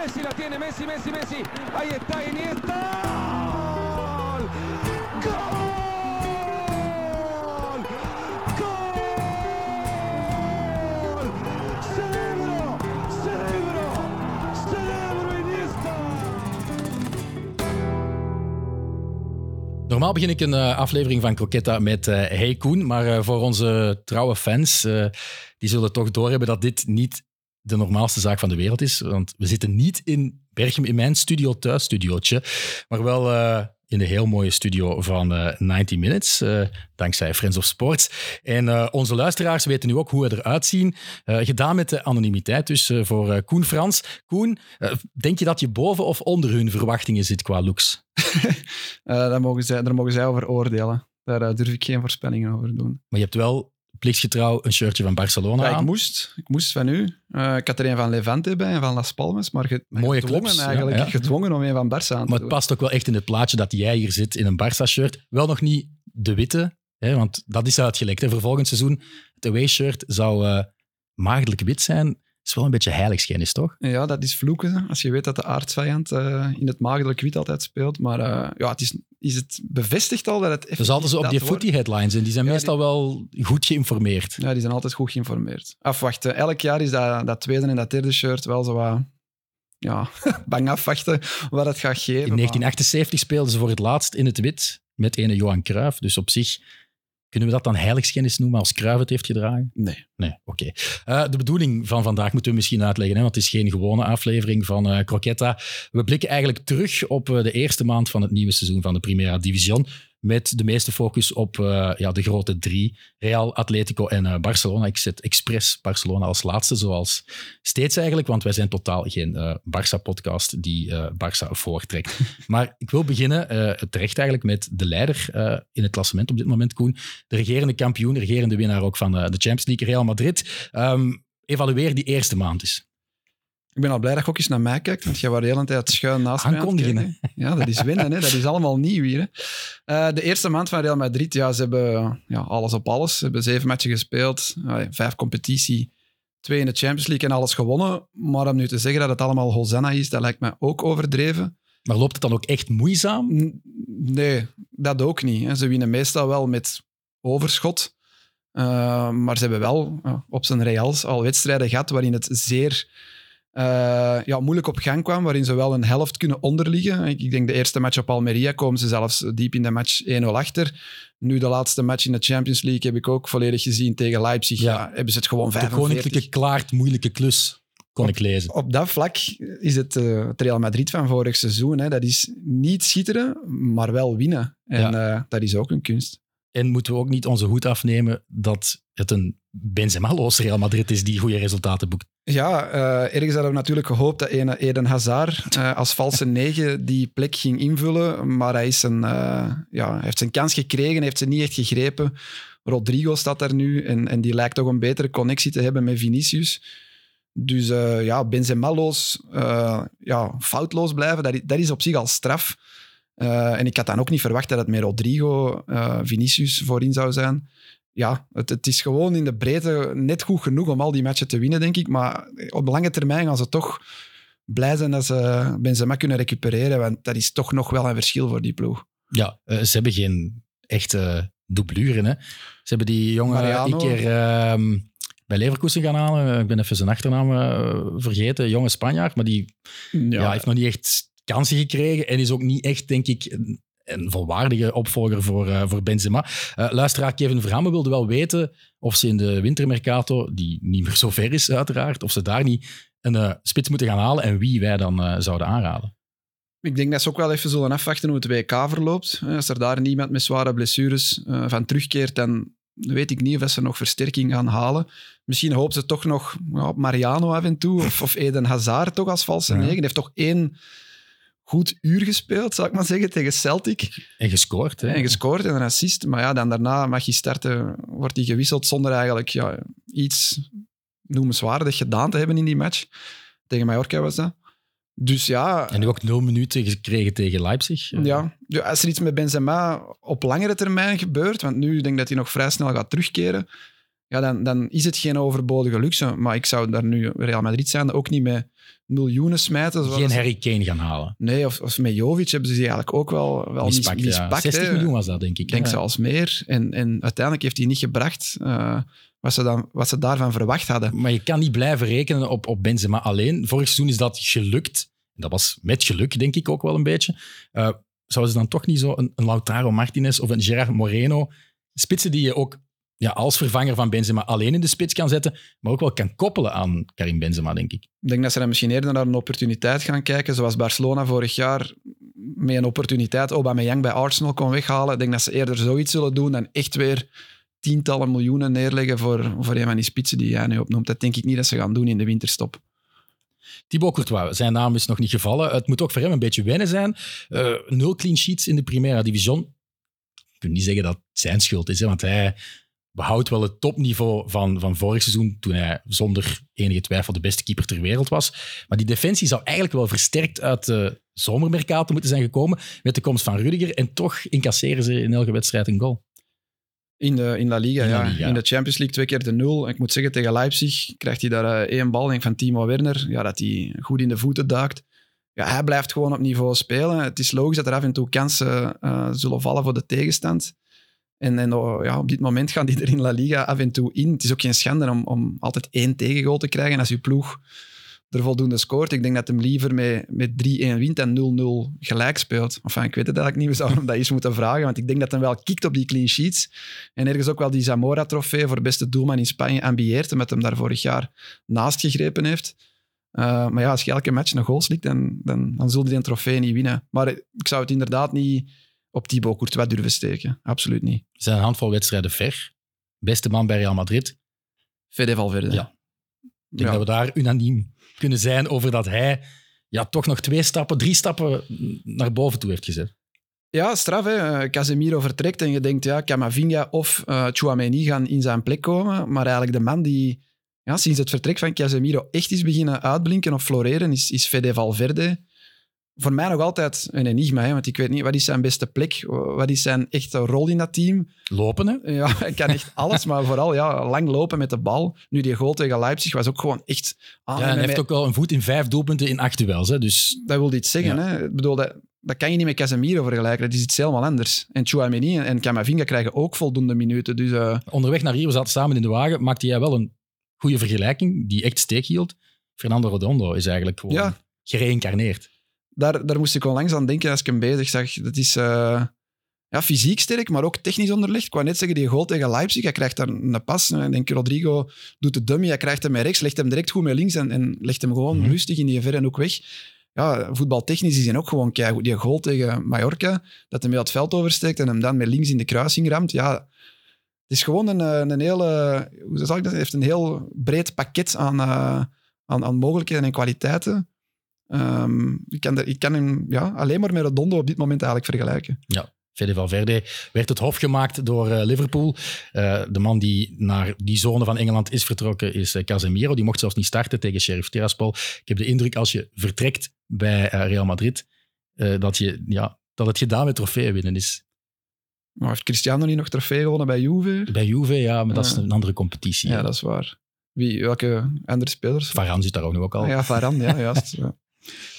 Messi la tiene, Messi, Messi, Messi. Ahí está Iniesta. ¡Gol! ¡Gol! Normaal begin ik een eh, aflevering van Croquetta met eh, Hey Koen, maar eh, voor onze trouwe fans, die zullen toch doorhebben dat dit niet de normaalste zaak van de wereld is. Want we zitten niet in Berchem, in mijn studio thuisstudiootje, maar wel eh, in de heel mooie studio van eh 90 Minutes, eh, dankzij Friends of Sports. En onze luisteraars weten nu ook hoe we eruit zien. Gedaan met de anonimiteit dus voor Koen Frans. Koen, denk je dat je boven of onder hun verwachtingen zit qua looks? Daar, mogen zij, daar mogen zij over oordelen. Daar durf ik geen voorspellingen over doen. Maar je hebt wel plichtsgetrouw een shirtje van Barcelona Ja, ik aan. moest. Ik moest van u. Eh, ik had er een van Levante bij en van Las Palmas, maar, ge, Mooie gedwongen clubs, eigenlijk. ja. Gedwongen om een van Barça aan te Maar het doen. past ook wel echt in het plaatje dat jij hier zit in een Barça-shirt. Wel nog niet de witte, hè, want dat is uitgelekt. Hè. Voor volgend seizoen, het away-shirt zou eh maagdelijk wit zijn. Is wel een beetje heiligschennis, toch? Ja, dat is vloeken. Als je weet dat de aardsvijand eh, in het maagdelijk wit altijd speelt. Maar eh, ja, het is, is het bevestigd al dat het is altijd zo op die wordt? footy-headlines en die zijn Ja, meestal wel goed geïnformeerd. Ja, die zijn altijd goed geïnformeerd. Afwachten. Elk jaar is dat, dat tweede en dat derde shirt wel zo wat... Ja, bang afwachten wat het gaat geven. In maar- 1978 speelden ze voor het laatst in het wit met ene Johan Cruijff. Dus op zich kunnen we dat dan heiligschennis noemen als Cruijff het heeft gedragen? Nee. Nee, oké. Eh, de bedoeling van vandaag moeten we misschien uitleggen, hè, want het is geen gewone aflevering van eh Croquetta. We blikken eigenlijk terug op eh, de eerste maand van het nieuwe seizoen van de Primera Division, met de meeste focus op eh, ja, de grote drie, Real, Atletico en eh, Barcelona. Ik zet expres Barcelona als laatste, zoals steeds eigenlijk, want wij zijn totaal geen eh, Barça-podcast die Barça voortrekt. maar ik wil beginnen, terecht eigenlijk, met de leider in het klassement op dit moment, Koen. De regerende kampioen, de regerende winnaar ook van de Champions League, Real Madrid. Ehm, evalueer die eerste maand eens. Ik ben al blij dat je ook eens naar mij kijkt, want jij was de hele tijd schuin naast mij Aankondigen, kijken. Ja, dat is winnen. Hè. Dat is allemaal nieuw hier. Hè. Eh, de eerste maand van Real Madrid, ja, ze hebben ja, alles op alles. Ze hebben zeven matchen gespeeld, vijf competitie, twee in de Champions League en alles gewonnen. Maar om nu te zeggen dat het allemaal Hosanna is, dat lijkt me ook overdreven. Maar loopt het dan ook echt moeizaam? N- Nee, dat ook niet. Hè. Ze winnen meestal wel met overschot. Uh, maar ze hebben wel op zijn Reals al wedstrijden gehad waarin het zeer uh, ja, moeilijk op gang kwam, waarin ze wel een helft kunnen onderliggen. Ik, denk de eerste match op Almeria komen ze zelfs diep in de match 1-0 achter. Nu de laatste match in de Champions League heb ik ook volledig gezien tegen Leipzig. Ja. Ja, hebben ze het gewoon 45. De koninklijke klaart moeilijke klus, kon op, ik lezen. Op dat vlak is het, uh, het Real Madrid van vorig seizoen. Hè. Dat is niet schitteren, maar wel winnen. En ja. uh, dat is ook een kunst. En moeten we ook niet onze hoed afnemen dat het een Benzema-loos Real Madrid is die goede resultaten boekt? Ja, uh, ergens hadden we natuurlijk gehoopt dat Eden Hazard uh, als valse negen die plek ging invullen. Maar hij, is een, uh, ja, heeft zijn kans gekregen, heeft ze niet echt gegrepen. Rodrigo staat daar nu en, en die lijkt toch een betere connectie te hebben met Vinicius. Dus ja, Benzema-loos, ja, foutloos blijven, dat, dat is op zich al straf. En ik had dan ook niet verwacht dat het met Rodrigo, Vinicius voorin zou zijn. Ja, het, het, is gewoon in de breedte net goed genoeg om al die matchen te winnen, denk ik. Maar op lange termijn gaan ze toch blij zijn dat ze Benzema kunnen recupereren. Want dat is toch nog wel een verschil voor die ploeg. Ja, uh, ze hebben geen echte doublure. Hè? Ze hebben die jongen een keer uh, bij Leverkusen gaan halen. Ik ben even zijn achternaam uh, vergeten. Jonge Spanjaard, maar die ja. Ja, heeft nog niet echt kansen gekregen en is ook niet echt, denk ik, een, volwaardige opvolger voor, uh, voor Benzema. Uh, luisteraar Kevin Verhamme wilde wel weten of ze in de wintermercato, die niet meer zo ver is uiteraard, of ze daar niet een uh, spits moeten gaan halen en wie wij dan zouden aanraden. Ik denk dat ze ook wel even zullen afwachten hoe het WK verloopt. Als er daar niemand met zware blessures van terugkeert, dan weet ik niet of ze nog versterking gaan halen. Misschien hoopt ze toch nog op Mariano af en toe, of, of Eden Hazard toch als valse negen. Ja. Heeft toch één goed uur gespeeld, zou ik maar zeggen, tegen Celtic. En gescoord. Hè? En gescoord en een assist. Maar ja, dan daarna mag hij starten, wordt hij gewisseld zonder eigenlijk ja, iets noemenswaardig gedaan te hebben in die match. Tegen Mallorca was dat. Dus ja... En nu ook nul minuten gekregen tegen Leipzig. Ja, als er iets met Benzema op langere termijn gebeurt, want nu denk ik dat hij nog vrij snel gaat terugkeren, ja, dan, dan is het geen overbodige luxe. Maar ik zou daar nu Real Madrid zijn, ook niet met miljoenen smijten. zoals- Geen Harry Kane gaan halen. Nee, of, of met Jovic hebben ze die eigenlijk ook wel, wel Mispakt, mis- ja. mispakt. 60 hè. miljoen was dat, denk ik. Ik denk Ja. zelfs meer. En, en uiteindelijk heeft hij niet gebracht eh, wat, ze dan, wat ze daarvan verwacht hadden. Maar je kan niet blijven rekenen op, op Benzema alleen. Vorig seizoen is dat gelukt. Dat was met geluk, denk ik ook wel een beetje. Eh, zouden ze dan toch niet zo een, een Lautaro Martinez of een Gerard Moreno, spitsen die je ook ja, als vervanger van Benzema alleen in de spits kan zetten, maar ook wel kan koppelen aan Karim Benzema, denk ik. Ik denk dat ze dan misschien eerder naar een opportuniteit gaan kijken, zoals Barcelona vorig jaar met een opportuniteit Aubameyang bij Arsenal kon weghalen. Ik denk dat ze eerder zoiets zullen doen dan echt weer tientallen miljoenen neerleggen voor, voor een van die spitsen die jij nu opnoemt. Dat denk ik niet dat ze gaan doen in de winterstop. Thibaut Courtois, zijn naam is nog niet gevallen. Het moet ook voor hem een beetje wennen zijn. Eh, nul clean sheets in de Primera Division. Ik kan niet zeggen dat het zijn schuld is, hè, want hij behoudt wel het topniveau van, van vorig seizoen, toen hij zonder enige twijfel de beste keeper ter wereld was. Maar die defensie zou eigenlijk wel versterkt uit de zomermercato moeten zijn gekomen met de komst van Rudiger. En toch incasseren ze in elke wedstrijd een goal. In, de, in La Liga, In ja. Liga. In de Champions League twee keer de nul. Ik moet zeggen, tegen Leipzig krijgt hij daar eh, één bal denk van Timo Werner. Ja, dat hij goed in de voeten duikt. Ja, hij blijft gewoon op niveau spelen. Het is logisch dat er af en toe kansen eh, zullen vallen voor de tegenstand. En, oh, ja, op dit moment gaan die er in La Liga af en toe in. Het is ook geen schande om, om altijd één tegengoal te krijgen als je ploeg er voldoende scoort. Ik denk dat hem liever met, met 3-1 wint en 0-0 gelijk speelt. Enfin, ik weet het eigenlijk niet, we zouden hem dat eens moeten vragen, want ik denk dat hij wel kikt op die clean sheets. En ergens ook wel die Zamora-trofee voor beste doelman in Spanje ambieert, omdat hem daar vorig jaar naast gegrepen heeft. Uh, maar ja, als je elke match een goal slikt, dan, dan, dan zul je die trofee niet winnen. Maar ik zou het inderdaad niet op Thibaut Courtois durven steken. Absoluut niet. We zijn een handvol wedstrijden ver. Beste man bij Real Madrid. Fede Valverde. Ja. Ik denk dat we daar unaniem kunnen zijn over dat hij ja, toch nog twee stappen, drie stappen naar boven toe heeft gezet. Ja, straf. Hè. Casemiro vertrekt en je denkt, ja, Camavinga of uh, Chouameni gaan in zijn plek komen. Maar eigenlijk de man die ja, sinds het vertrek van Casemiro echt is beginnen uitblinken of floreren, is, is Fede Valverde. Voor mij nog altijd een enigma, hè, want ik weet niet, wat is zijn beste plek? Wat is zijn echte rol in dat team? Lopen, hè? Ja, hij kan echt alles, maar vooral ja, lang lopen met de bal. Nu, die goal tegen Leipzig was ook gewoon echt... Ah, ja, hij heeft ook wel een voet in vijf doelpunten in acht duels, hè, dus... Dat wil iets zeggen, ja. hè. Ik bedoel, dat, dat kan je niet met Casemiro vergelijken. Dat is iets helemaal anders. En Chouameni en Camavinga krijgen ook voldoende minuten, dus... Uh... Onderweg naar hier, we zaten samen in de wagen, maakte jij wel een goede vergelijking die echt steek hield. Fernando Redondo is eigenlijk gewoon ja. gereïncarneerd. Daar, daar moest ik onlangs aan denken als ik hem bezig zag. Dat is uh, ja, fysiek sterk, maar ook technisch onderlegd. Ik wou net zeggen, die goal tegen Leipzig, hij krijgt daar een pas. En ik denk, Rodrigo doet de dummy, hij krijgt hem met rechts, legt hem direct goed met links en, en legt hem gewoon Mhm. rustig in die verre hoek weg. Ja, voetbaltechnisch is hij ook gewoon keigoed. Die goal tegen Mallorca, dat hij met het veld oversteekt en hem dan met links in de kruising ramt. Ja, het is gewoon een, een hele... Hoe zal ik dat? Heeft een heel breed pakket aan, uh, aan, aan mogelijkheden en kwaliteiten. Um, ik, kan ik kan hem ja, alleen maar met Redondo op dit moment eigenlijk vergelijken. Ja, Fede Valverde werd het hof gemaakt door uh, Liverpool. Uh, de man die naar die zone van Engeland is vertrokken is uh, Casemiro. Die mocht zelfs niet starten tegen Sheriff Tiraspol. Ik heb de indruk als je vertrekt bij Real Madrid, dat, je, ja, dat het gedaan met trofeeën winnen is. Maar heeft Cristiano niet nog trofee gewonnen bij Juve? Bij Juve, ja, maar dat is een andere competitie. Ja, dat is waar. Wie, welke andere spelers? Varane zit daar ook nog ook al. Ah, ja, Varane, ja, juist. Ja.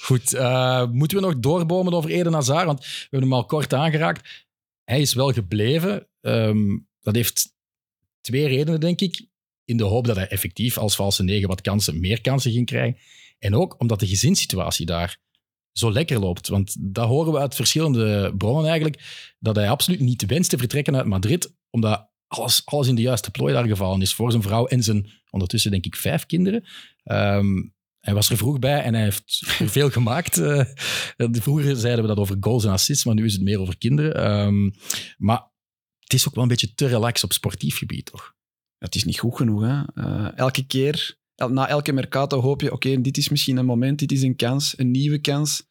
Goed, uh, moeten we nog doorbomen over Eden Hazard? Want we hebben hem al kort aangeraakt. Hij is wel gebleven. Um, dat heeft twee redenen, denk ik. In de hoop dat hij effectief als valse negen wat kansen, meer kansen ging krijgen. En ook omdat de gezinssituatie daar zo lekker loopt. Want dat horen we uit verschillende bronnen eigenlijk. Dat hij absoluut niet wenst te vertrekken uit Madrid. Omdat alles, alles in de juiste plooi daar gevallen is. Voor zijn vrouw en zijn ondertussen, denk ik, vijf kinderen. Um, hij was er vroeg bij en hij heeft veel gemaakt. Uh, vroeger zeiden we dat over goals en assists, maar nu is het meer over kinderen. Um, maar het is ook wel een beetje te relax op sportief gebied, toch? Het is niet goed genoeg. Hè? Uh, elke keer, na elke mercato hoop je, oké, okay, dit is misschien een moment, dit is een kans, een nieuwe kans.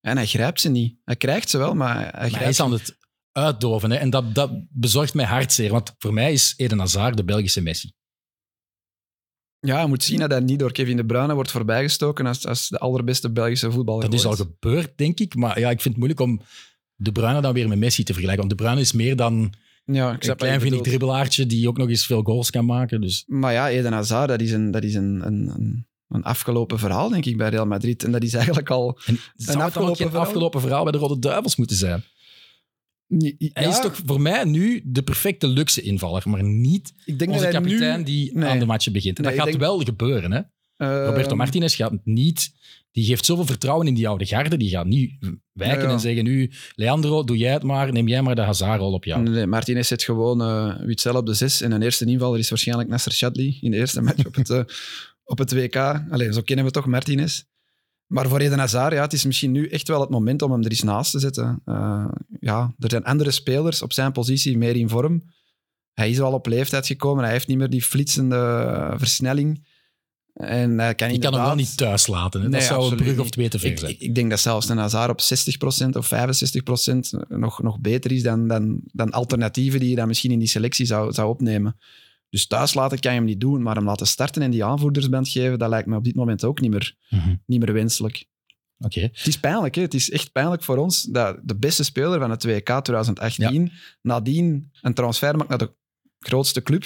En hij grijpt ze niet. Hij krijgt ze wel, maar hij, maar hij is aan het uitdoven. Hè? En dat, dat bezorgt mij hartzeer, want voor mij is Eden Hazard de Belgische Messi. Ja, je moet zien dat hij niet door Kevin De Bruyne wordt voorbijgestoken als, als de allerbeste Belgische voetballer. Dat is al gebeurd, denk ik. Maar ja, ik vind het moeilijk om De Bruyne dan weer met Messi te vergelijken. Want De Bruyne is meer dan Ja, ik Een klein vind ik dribbelaartje die ook nog eens veel goals kan maken. Dus Maar ja, Eden Hazard, dat is, een, dat is een, een, een, een afgelopen verhaal, denk ik, bij Real Madrid. En dat is eigenlijk al... en zou het dan ook afgelopen verhaal? afgelopen verhaal bij de Rode Duivels moeten zijn? Ja, Hij is toch voor mij nu de perfecte luxe invaller, maar niet ik denk onze dat kapitein nu, die Nee. aan de matchen begint. En Nee, dat gaat denk- wel gebeuren. Hè? eh, Roberto Martinez gaat niet... Die geeft zoveel vertrouwen in die oude garde. Die gaat niet wijken Ja, ja. en zeggen nu... Leandro, doe jij het maar. Neem jij maar de Hazard-rol op jou. Nee, Martinez zet gewoon eh Witzel op de zes. En een eerste invaller is waarschijnlijk Nasser Chadli in de eerste match op het, eh, op het WK. Allee, zo kennen we toch Martinez. Maar voor Eden Hazard, ja, het is misschien nu echt wel het moment om hem er eens naast te zetten. Eh, ja, er zijn andere spelers op zijn positie meer in vorm. Hij is al op leeftijd gekomen. Hij heeft niet meer die flitsende versnelling. En hij kan Je kan hem wel niet thuis laten. Hè? Nee, dat zou een brug of niet. twee te ver ik, zijn. ik, ik denk dat zelfs een Hazard op 60% of 65% nog, nog beter is dan, dan, dan alternatieven die je dan misschien in die selectie zou, zou opnemen. Dus thuis laten kan je hem niet doen, maar hem laten starten en die aanvoerdersband geven, dat lijkt me op dit moment ook niet meer, Mhm. niet meer wenselijk. Oké. Het is pijnlijk, hè? het is echt pijnlijk voor ons dat de beste speler van het WK 2018 nadien een transfer maakt naar de grootste club.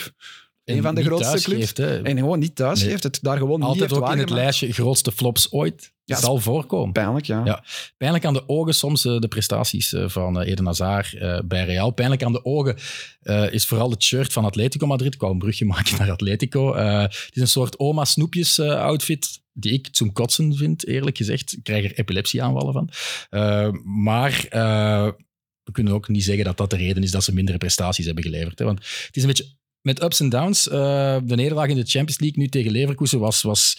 Een En van de niet grootste clubs. geeft, hè. En gewoon niet thuis Nee. geeft, het daar gewoon niet Altijd heeft ook in het lijstje grootste flops ooit. Ja, zal voorkomen. Pijnlijk, ja. Ja. Pijnlijk aan de ogen soms eh, de prestaties eh, van eh, Eden Hazard bij Real. Pijnlijk aan de ogen is vooral het shirt van Atletico Madrid. Ik wou een brugje maken naar Atletico. Het is een soort oma snoepjes outfit die ik zum kotsen vind, eerlijk gezegd. Ik krijg er epilepsieaanvallen van. Maar we kunnen ook niet zeggen dat dat de reden is dat ze mindere prestaties hebben geleverd. Hè? Want het is een beetje met ups en downs. De nederlaag in de Champions League nu tegen Leverkusen was... was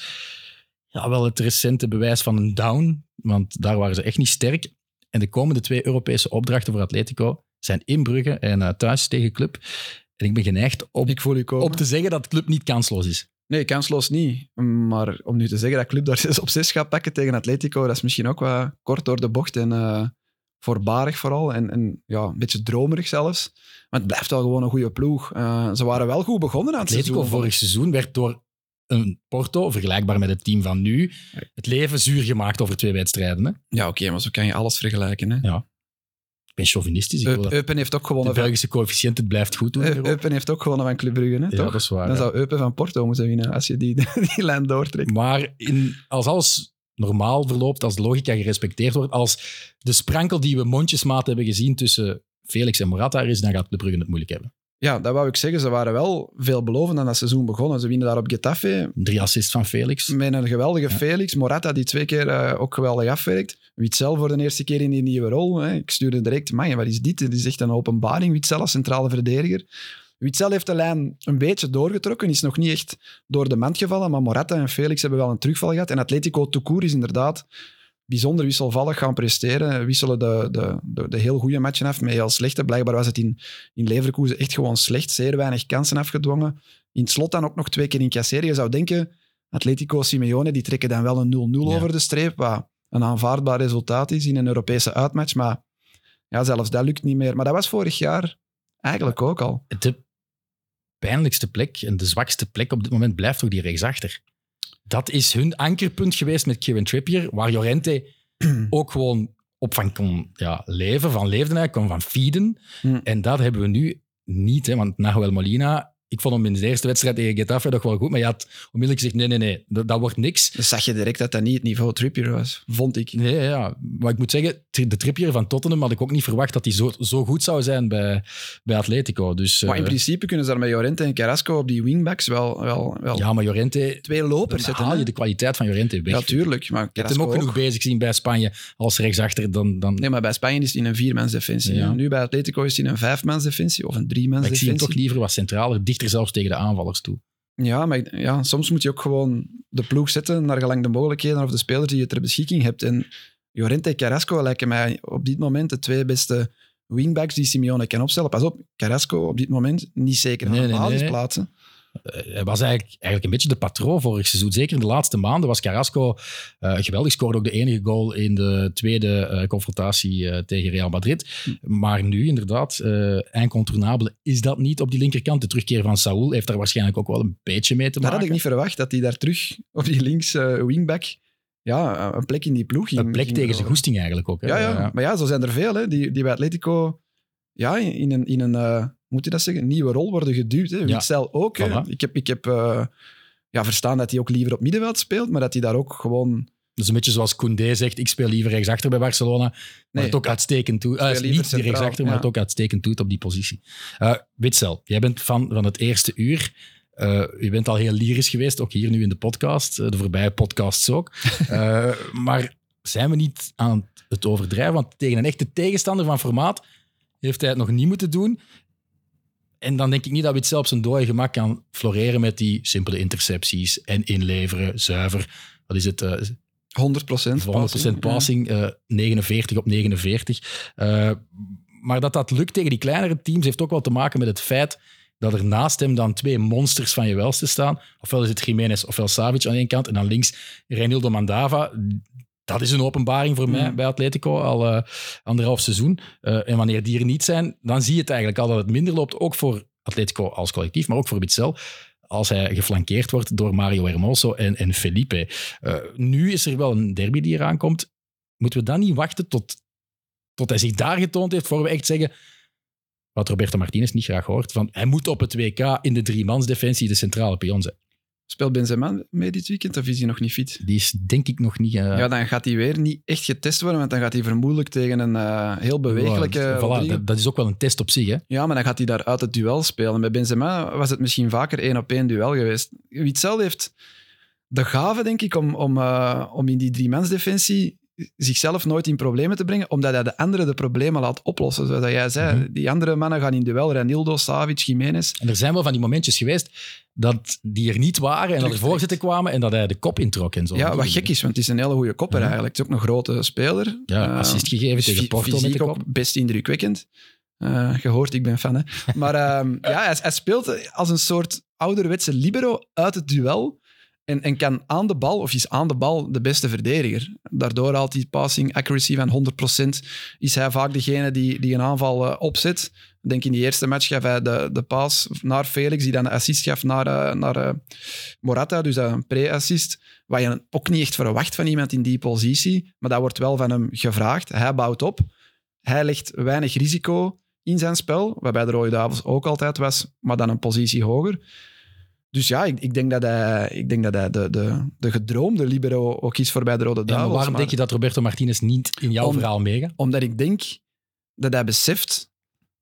ja, wel het recente bewijs van een down, want daar waren ze echt niet sterk. En de komende twee Europese opdrachten voor Atletico zijn in Brugge en eh, thuis tegen Club. En ik ben geneigd op, Ik voel u komen. op te zeggen dat Club niet kansloos is. Nee, kansloos niet. Maar om nu te zeggen dat Club daar 6 op 6 gaat pakken tegen Atletico, dat is misschien ook wat kort door de bocht en eh, voorbarig vooral. En, en ja, een beetje dromerig zelfs. Maar het blijft wel gewoon een goede ploeg. Eh, ze waren wel goed begonnen aan het Atletico seizoen. vorig seizoen werd door een Porto, vergelijkbaar met het team van nu, het leven zuur gemaakt over twee wedstrijden. Hè? Ja, oké, maar zo kan je alles vergelijken. Hè. Ik ben chauvinistisch. Ik Eupen heeft ook de gewonnen van, Belgische coëfficiënt het blijft goed doen. Eupen heeft ook gewonnen van Club Brugge, hè, Ja, toch? dat is waar. Dan ja. zou Eupen van Porto moeten winnen als je die, die lijn doortrekt. Maar in, als alles normaal verloopt, als de logica gerespecteerd wordt, als de sprankel die we mondjesmaat hebben gezien tussen Felix en Morata er is, dan gaat de Brugge het moeilijk hebben. Ja, dat wou ik zeggen. Ze waren wel veelbelovend aan dat seizoen begonnen. Ze winnen daar op Getafe. Drie assists van Felix. Met een geweldige Ja. Felix. Morata die twee keer eh, ook geweldig afwerkt. Witzel voor de eerste keer in die nieuwe rol. Hè. Ik stuurde direct, man, wat is dit? Dit is echt een openbaring. Witzel als centrale verdediger. Witzel heeft de lijn een beetje doorgetrokken. Is nog niet echt door de mand gevallen. Maar Morata en Felix hebben wel een terugval gehad. En Atletico Tour is inderdaad bijzonder wisselvallig gaan presteren. Wisselen de, de, de, de heel goede matchen af met heel slechte. Blijkbaar was het in, in Leverkusen echt gewoon slecht. Zeer weinig kansen afgedwongen. In het slot dan ook nog twee keer incasseren. Je zou denken, Atletico Simeone, die trekken dan wel een 0-0 Ja. over de streep, wat een aanvaardbaar resultaat is in een Europese uitmatch. Maar ja, zelfs dat lukt niet meer. Maar dat was vorig jaar eigenlijk ook al. De pijnlijkste plek en de zwakste plek op dit moment blijft toch die rechtsachter. Dat is hun ankerpunt geweest met Kieran Trippier, waar Jorente ook gewoon op van kon ja, leven, van leefde hij, kon van feeden. Hm. En dat hebben we nu niet, hè, want Nahuel Molina, ik vond hem in de eerste wedstrijd tegen Getafe nog wel goed, maar je had onmiddellijk gezegd, nee, nee, nee, dat, dat wordt niks. Dus zag je direct dat dat niet het niveau Trippier was, vond ik. Nee, ja. Maar ik moet zeggen, de Trippier van Tottenham had ik ook niet verwacht dat hij zo, zo goed zou zijn bij, bij Atletico. Dus, Maar in eh, principe kunnen ze daar met Llorente en Carrasco op die wingbacks wel, wel, wel ja, maar Jorente, twee dan lopers zetten. haal je de kwaliteit van Jorente weg. Ja, tuurlijk. Maar hebt hem Carrasco ook genoeg bezig zien bij Spanje als rechtsachter. Dan, dan, Nee, maar bij Spanje is hij in een viermans defensie. Ja. Nu bij Atletico is hij in een vijfmans defensie of een driemans maar ik zie hem defensie. toch liever wat centraler, dichter zelfs tegen de aanvallers toe. Ja, maar ja, soms moet je ook gewoon de ploeg zetten naar gelang de mogelijkheden of de spelers die je ter beschikking hebt. En Llorente en Carrasco lijken mij op dit moment de twee beste wingbacks die Simeone kan opstellen. Pas op, Carrasco op dit moment niet zeker aan Nee, de nee, nee, nee. Eh, Hij was eigenlijk, eigenlijk een beetje de patroon vorig seizoen. Zeker in de laatste maanden was Carrasco eh, geweldig. Scoorde ook de enige goal in de tweede eh, confrontatie tegen Real Madrid. Maar nu inderdaad, incontournabel is dat niet op die linkerkant. De terugkeer van Saúl heeft daar waarschijnlijk ook wel een beetje mee te Dat maken. had ik niet verwacht, dat hij daar terug op die links wingback ja, een plek in die ploeg ging. Een plek tegen zijn goesting eigenlijk ook. Hè? Ja, ja, maar ja, zo zijn er veel hè, die, die bij Atletico ja, in een, in een, moet je dat zeggen, nieuwe rol worden geduwd. Hè. Witzel ook. hè. Voilà. Ik heb, ik heb eh, ja, verstaan dat hij ook liever op middenveld speelt, maar dat hij daar ook gewoon... Is een beetje zoals Koundé zegt, ik speel liever rechtsachter bij Barcelona. Maar Nee, het ook uitstekend doet. Eh, speel liever niet centraal, rechtsachter, maar ja. het ook uitstekend doet op die positie. Eh Witzel, jij bent fan van het eerste uur. Eh je bent al heel lyrisch geweest, ook hier nu in de podcast. eh, de voorbije podcasts ook. Eh, maar zijn we niet aan het overdrijven? Want tegen een echte tegenstander van formaat heeft hij het nog niet moeten doen. En dan denk ik niet dat Witzel op zijn dode gemak kan floreren met die simpele intercepties en inleveren, zuiver. Wat is het? eh, 100 procent 100% passing, eh, 49 op 49. Eh, maar dat dat lukt tegen die kleinere teams heeft ook wel te maken met het feit dat er naast hem dan twee monsters van je welste staan. Ofwel is het Jiménez ofwel Savic aan één kant en dan links Reinildo Mandava. Dat is een openbaring voor mij Mm. bij Atletico al eh, anderhalf seizoen. Eh, en wanneer die er niet zijn, dan zie je het eigenlijk al dat het minder loopt. Ook voor Atletico als collectief, maar ook voor Witzel. Als hij geflankeerd wordt door Mario Hermoso en, en Felipe. Eh, nu is er wel een derby die eraan komt. Moeten we dan niet wachten tot, tot hij zich daar getoond heeft, voor we echt zeggen, wat Roberto Martinez niet graag hoort, van hij moet op het WK in de driemansdefensie de centrale pion zijn. Speelt Benzema mee dit weekend of is hij nog niet fit? Die is denk ik nog niet... eh, Ja, dan gaat hij weer niet echt getest worden, want dan gaat hij vermoedelijk tegen een eh, heel bewegelijke... Voilà, Rodrigo. dat, dat is ook wel een test op zich. Hè? Ja, maar dan gaat hij daar uit het duel spelen. Bij Benzema was het misschien vaker één op één duel geweest. Witzel heeft de gave, denk ik, om, om, eh, om in die driemansdefensie zichzelf nooit in problemen te brengen, omdat hij de anderen de problemen laat oplossen. Zoals jij zei, Mhm. die andere mannen gaan in duel. Renildo, Savic, Jiménez. En er zijn wel van die momentjes geweest dat die er niet waren en dat er voorzitten kwamen en dat hij de kop introk en zo. Ja, wat gek is, want het is een hele goede kopper Ja. eigenlijk. Het is ook een grote speler. Ja, Eh, assist gegeven tegen Porto met de kop. best indrukwekkend. Eh gehoord, ik ben fan. Hè. Maar ehm, ja, hij, hij speelt als een soort ouderwetse libero uit het duel. En, en kan aan de bal, of is aan de bal de beste verdediger. Daardoor haalt hij passing accuracy van 100%. Is hij vaak degene die, die een aanval eh, opzet. Ik denk in die eerste match gaf hij de, de paas naar Felix, die dan de assist gaf naar, eh, naar eh, Morata. Dus een pre-assist. Wat je ook niet echt verwacht van iemand in die positie. Maar dat wordt wel van hem gevraagd. Hij bouwt op. Hij legt weinig risico in zijn spel, waarbij de Rode Duivels ook altijd was, maar dan een positie hoger. Dus ja, ik, ik denk dat hij, ik denk dat hij de, de, de gedroomde libero ook is voor bij de Rode Ja, maar Duivels. waarom maar- denk je dat Roberto Martinez niet in jouw Om- verhaal meegaat? Omdat ik denk dat hij beseft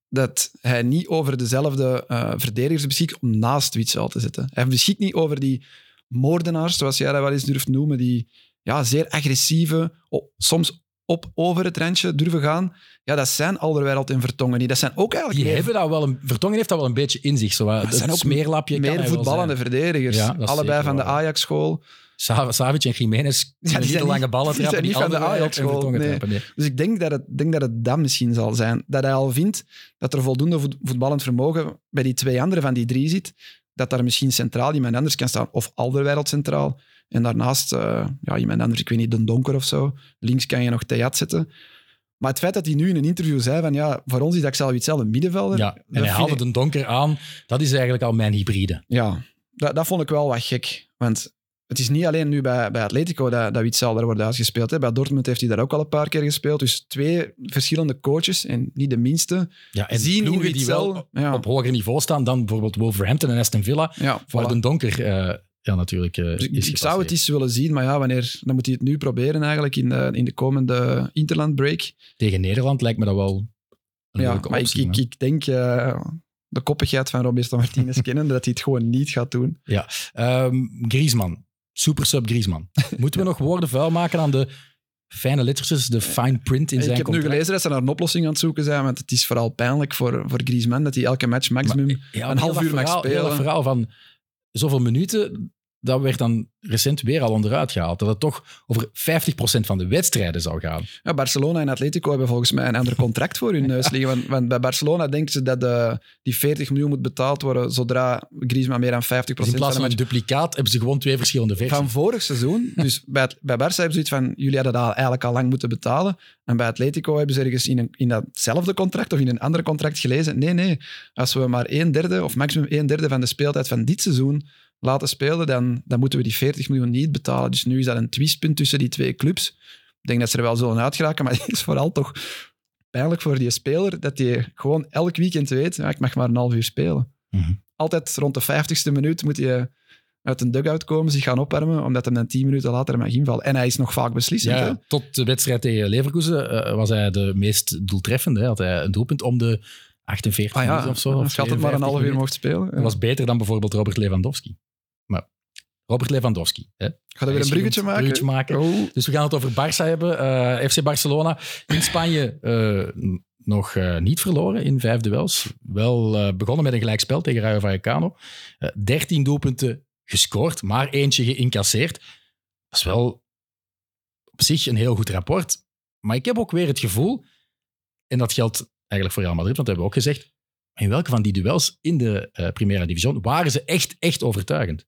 dat hij niet over dezelfde eh, verdedigers beschikt om naast Witzel te zetten. Hij beschikt niet over die moordenaars, zoals jij dat wel eens durft noemen, die ja, zeer agressieve, soms op over het randje durven gaan. Ja, dat zijn Alderweireld en Vertongen niet. Dat zijn ook eigenlijk Die hebben dat wel een, Vertongen heeft dat wel een beetje in zich. Zo, dat het zijn ook smeerlapje meer voetballende verdedigers. Ja, Allebei van de. Ajax-school. Sa- Savic en Jiménez kunnen die de zijn lange ballen die trappen. zijn Die niet van de Vertongen nee. trappen. Nee. Dus ik denk dat, het, denk dat het dat misschien zal zijn. Dat hij al vindt dat er voldoende voet- voetballend vermogen bij die twee andere van die drie zit. Dat daar misschien centraal iemand anders kan staan. Of Alderweireld centraal. En daarnaast eh, ja, iemand anders, ik weet niet, de Donker of zo. Links kan je nog Theat zetten. Maar het feit dat hij nu in een interview zei van ja, voor ons is Axel Witsel een middenvelder. Ja, dat en hij haalde ik- de donker aan. Dat is eigenlijk al mijn hybride. Ja, dat, dat vond ik wel wat gek. Want het is niet alleen nu bij, bij Atletico dat, dat Witzel daar wordt uitgespeeld. Hè. Bij Dortmund heeft hij daar ook al een paar keer gespeeld. Dus twee verschillende coaches, en niet de minste, Ja, en zien in ploegen die Witzel... wel ja, op hoger niveau staan dan bijvoorbeeld Wolverhampton en Aston Villa, ja, waar voilà. de donker eh, ja, natuurlijk eh, Dus ik, ik zou het eens willen zien, maar ja, wanneer, dan moet hij het nu proberen eigenlijk in de, in de komende Interland break. Tegen Nederland lijkt me dat wel een Ja, leuke maar ik, optie. ik, ik denk eh, de koppigheid van Roberto Martinez kennen, dat hij het gewoon niet gaat doen. Ehm, Griezmann, super sub Griezmann. Moeten we nog woorden vuil maken aan de fijne lettertjes, de fine print in ik zijn heb nu gelezen dat ze naar een oplossing aan het zoeken zijn, want het is vooral pijnlijk voor, voor Griezmann dat hij elke match maximum... Ja, een half uur mag spelen. verhaal van zoveel minuten, dat werd dan recent weer al onderuit gehaald. Dat het toch over 50% van de wedstrijden zou gaan. Ja, Barcelona en Atletico hebben volgens mij een ander contract voor hun neus liggen. Want, want bij Barcelona denken ze dat de, die 40 miljoen moet betaald worden zodra Griezmann meer dan 50% Dus in plaats van een duplicaat hebben ze gewoon twee verschillende versies. Van vorig seizoen. Dus bij, bij Barça hebben ze zoiets van, jullie hadden dat eigenlijk al lang moeten betalen. En bij Atletico hebben ze ergens in, een, in datzelfde contract of in een ander contract gelezen. Nee, nee. Als we maar een derde of maximum een derde van de speeltijd van dit seizoen laten spelen, dan, dan moeten we die 40 miljoen niet betalen. Dus nu is dat een twistpunt tussen die twee clubs. Ik denk dat ze er wel zullen uitgeraken, maar het is vooral toch pijnlijk voor die speler dat hij gewoon elk weekend weet, ja, ik mag maar een half uur spelen. Mhm. Altijd rond de 50ste minuut moet hij uit een dugout komen, zich gaan opwarmen, omdat hij dan 10 minuten later mag invallen. En hij is nog vaak beslissend. Ja, tot de wedstrijd tegen Leverkusen eh, was hij de meest doeltreffende. hè. Had hij een doelpunt om de 48 Ah ja, of zo. als je altijd maar een 52 half uur mocht spelen. Dat Ja. was beter dan bijvoorbeeld Robert Lewandowski. Robert Lewandowski. Hè. Ga je weer een bruggetje maken? bruggetje maken. Oh. Dus we gaan het over Barça hebben. Eh, FC Barcelona in Spanje eh, nog eh, niet verloren in vijf duels. Wel begonnen met een gelijkspel tegen Rayo Vallecano. Eh 13 doelpunten gescoord, maar eentje geïncasseerd. Dat is wel op zich een heel goed rapport. Maar ik heb ook weer het gevoel, en dat geldt eigenlijk voor Real Madrid, want dat hebben we ook gezegd, in welke van die duels in de Primera Division waren ze echt, echt overtuigend.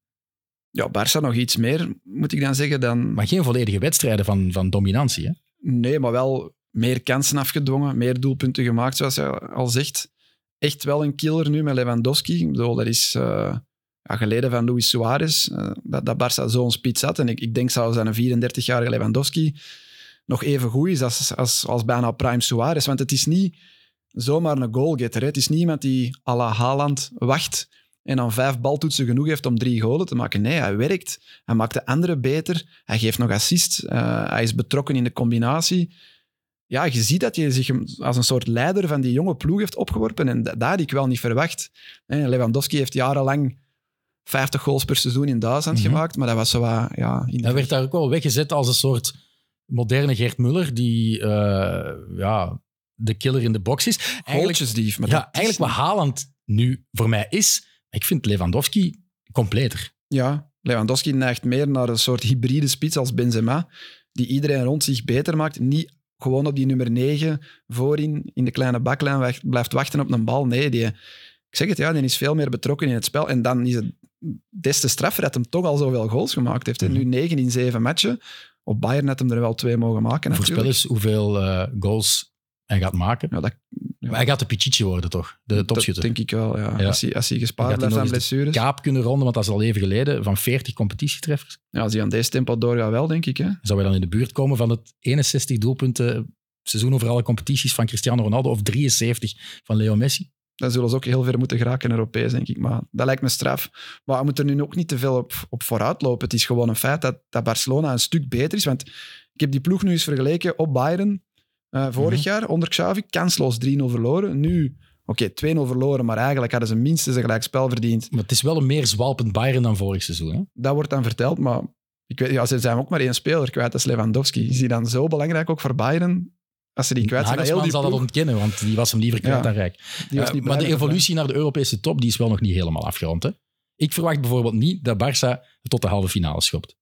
Ja, Barça nog iets meer, moet ik dan zeggen, dan... Maar geen volledige wedstrijden van, van dominantie. Hè? Nee, maar wel meer kansen afgedwongen, meer doelpunten gemaakt, zoals je al zegt. Echt wel een killer nu met Lewandowski. Ik bedoel, dat is eh, ja, geleden van Luis Suarez, eh, dat, dat Barça zo'n spits had. En ik, ik denk zelfs dat een 34-jarige Lewandowski nog even goed is als, als, als bijna prime Suarez. Want het is niet zomaar een goalgetter. Hè. Het is niet iemand die à la Haaland wacht en dan vijf baltoetsen genoeg heeft om drie golen te maken. Nee, hij werkt. Hij maakt de anderen beter. Hij geeft nog assist. Eh, hij is betrokken in de combinatie. Ja, je ziet dat hij zich als een soort leider van die jonge ploeg heeft opgeworpen. En dat, dat had ik wel niet verwacht. Lewandowski heeft jarenlang 50 goals per seizoen in Duitsland Mhm. gemaakt. Maar dat was zo wat, ja... In de Hij werd daar ook wel weggezet als een soort moderne Gert Muller, die eh, ja, de killer in de box is. Eigenlijk. Maar ja, eigenlijk wat Haaland nu voor mij is, ik vind Lewandowski completer. Ja, Lewandowski neigt meer naar een soort hybride spits als Benzema, die iedereen rond zich beter maakt. Niet gewoon op die nummer 9 voorin in de kleine baklijn blijft wachten op een bal. Nee, die, ik zeg het, ja, die is veel meer betrokken in het spel. En dan is het des te straffer dat hem toch al zoveel goals gemaakt heeft. Mhm. Nu 9 in 7 matchen. Op Bayern had hem er wel twee mogen maken Voorspel eens hoeveel eh, goals hij gaat maken. Ja, dat, ja, Maar hij gaat de Pichichi worden, toch? De dat topschutter. denk ik wel, ja. Ja. Als, hij, als hij gespaard blijft aan blessures. Kaap kunnen ronden, want dat is al even geleden, van 40 competitietreffers. Ja, als hij aan deze tempo doorgaat wel, denk ik. Hè. Zou hij dan in de buurt komen van het 61 doelpunten seizoen over alle competities van Cristiano Ronaldo of 73 van Leo Messi? Dan zullen ze ook heel ver moeten geraken Europees, denk ik. Maar dat lijkt me straf. Maar we moeten er nu ook niet te veel op, op vooruit lopen. Het is gewoon een feit dat, dat Barcelona een stuk beter is. Want ik heb die ploeg nu eens vergeleken op Bayern. Eh, vorig Mhm. jaar onder Xavi, kansloos 3-0 verloren. Nu, oké, 2-0 verloren, maar eigenlijk hadden ze minstens een gelijk spel verdiend. Maar het is wel een meer zwalpend Bayern dan vorig seizoen. Hè? Dat wordt dan verteld, maar ik weet, ja, ze zijn ook maar één speler kwijt, dat is Lewandowski. Is die dan zo belangrijk ook voor Bayern? Als ze die kwijt zijn, heel die zal dat ontkennen, want die was hem liever kwijt Ja. dan rijk. Eh, maar de evolutie naar de Europese top die is wel nog niet helemaal afgerond. Hè? Ik verwacht bijvoorbeeld niet dat Barça tot de halve finale schopt.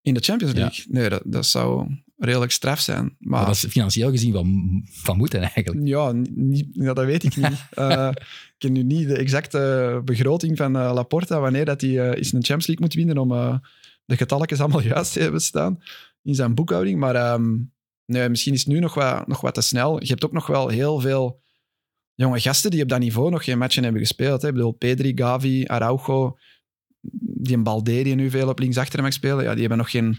In de Champions Ja. League? Nee, dat, dat zou redelijk straf zijn. Maar, Maar dat is financieel gezien wel m- van moeten eigenlijk. Ja, niet, ja, dat weet ik niet. Eh, ik ken nu niet de exacte begroting van eh, Laporta, wanneer dat hij eens een Champions League moet winnen om de getalletjes allemaal juist te hebben staan in zijn boekhouding. Maar nee, misschien is het nu nog wat, nog wat te snel. Je hebt ook nog wel heel veel jonge gasten die op dat niveau nog geen matchen hebben gespeeld. Hè. Ik bedoel, Pedri, Gavi, Araujo, die een Balde die nu veel op linksachter mag spelen, ja, die hebben nog geen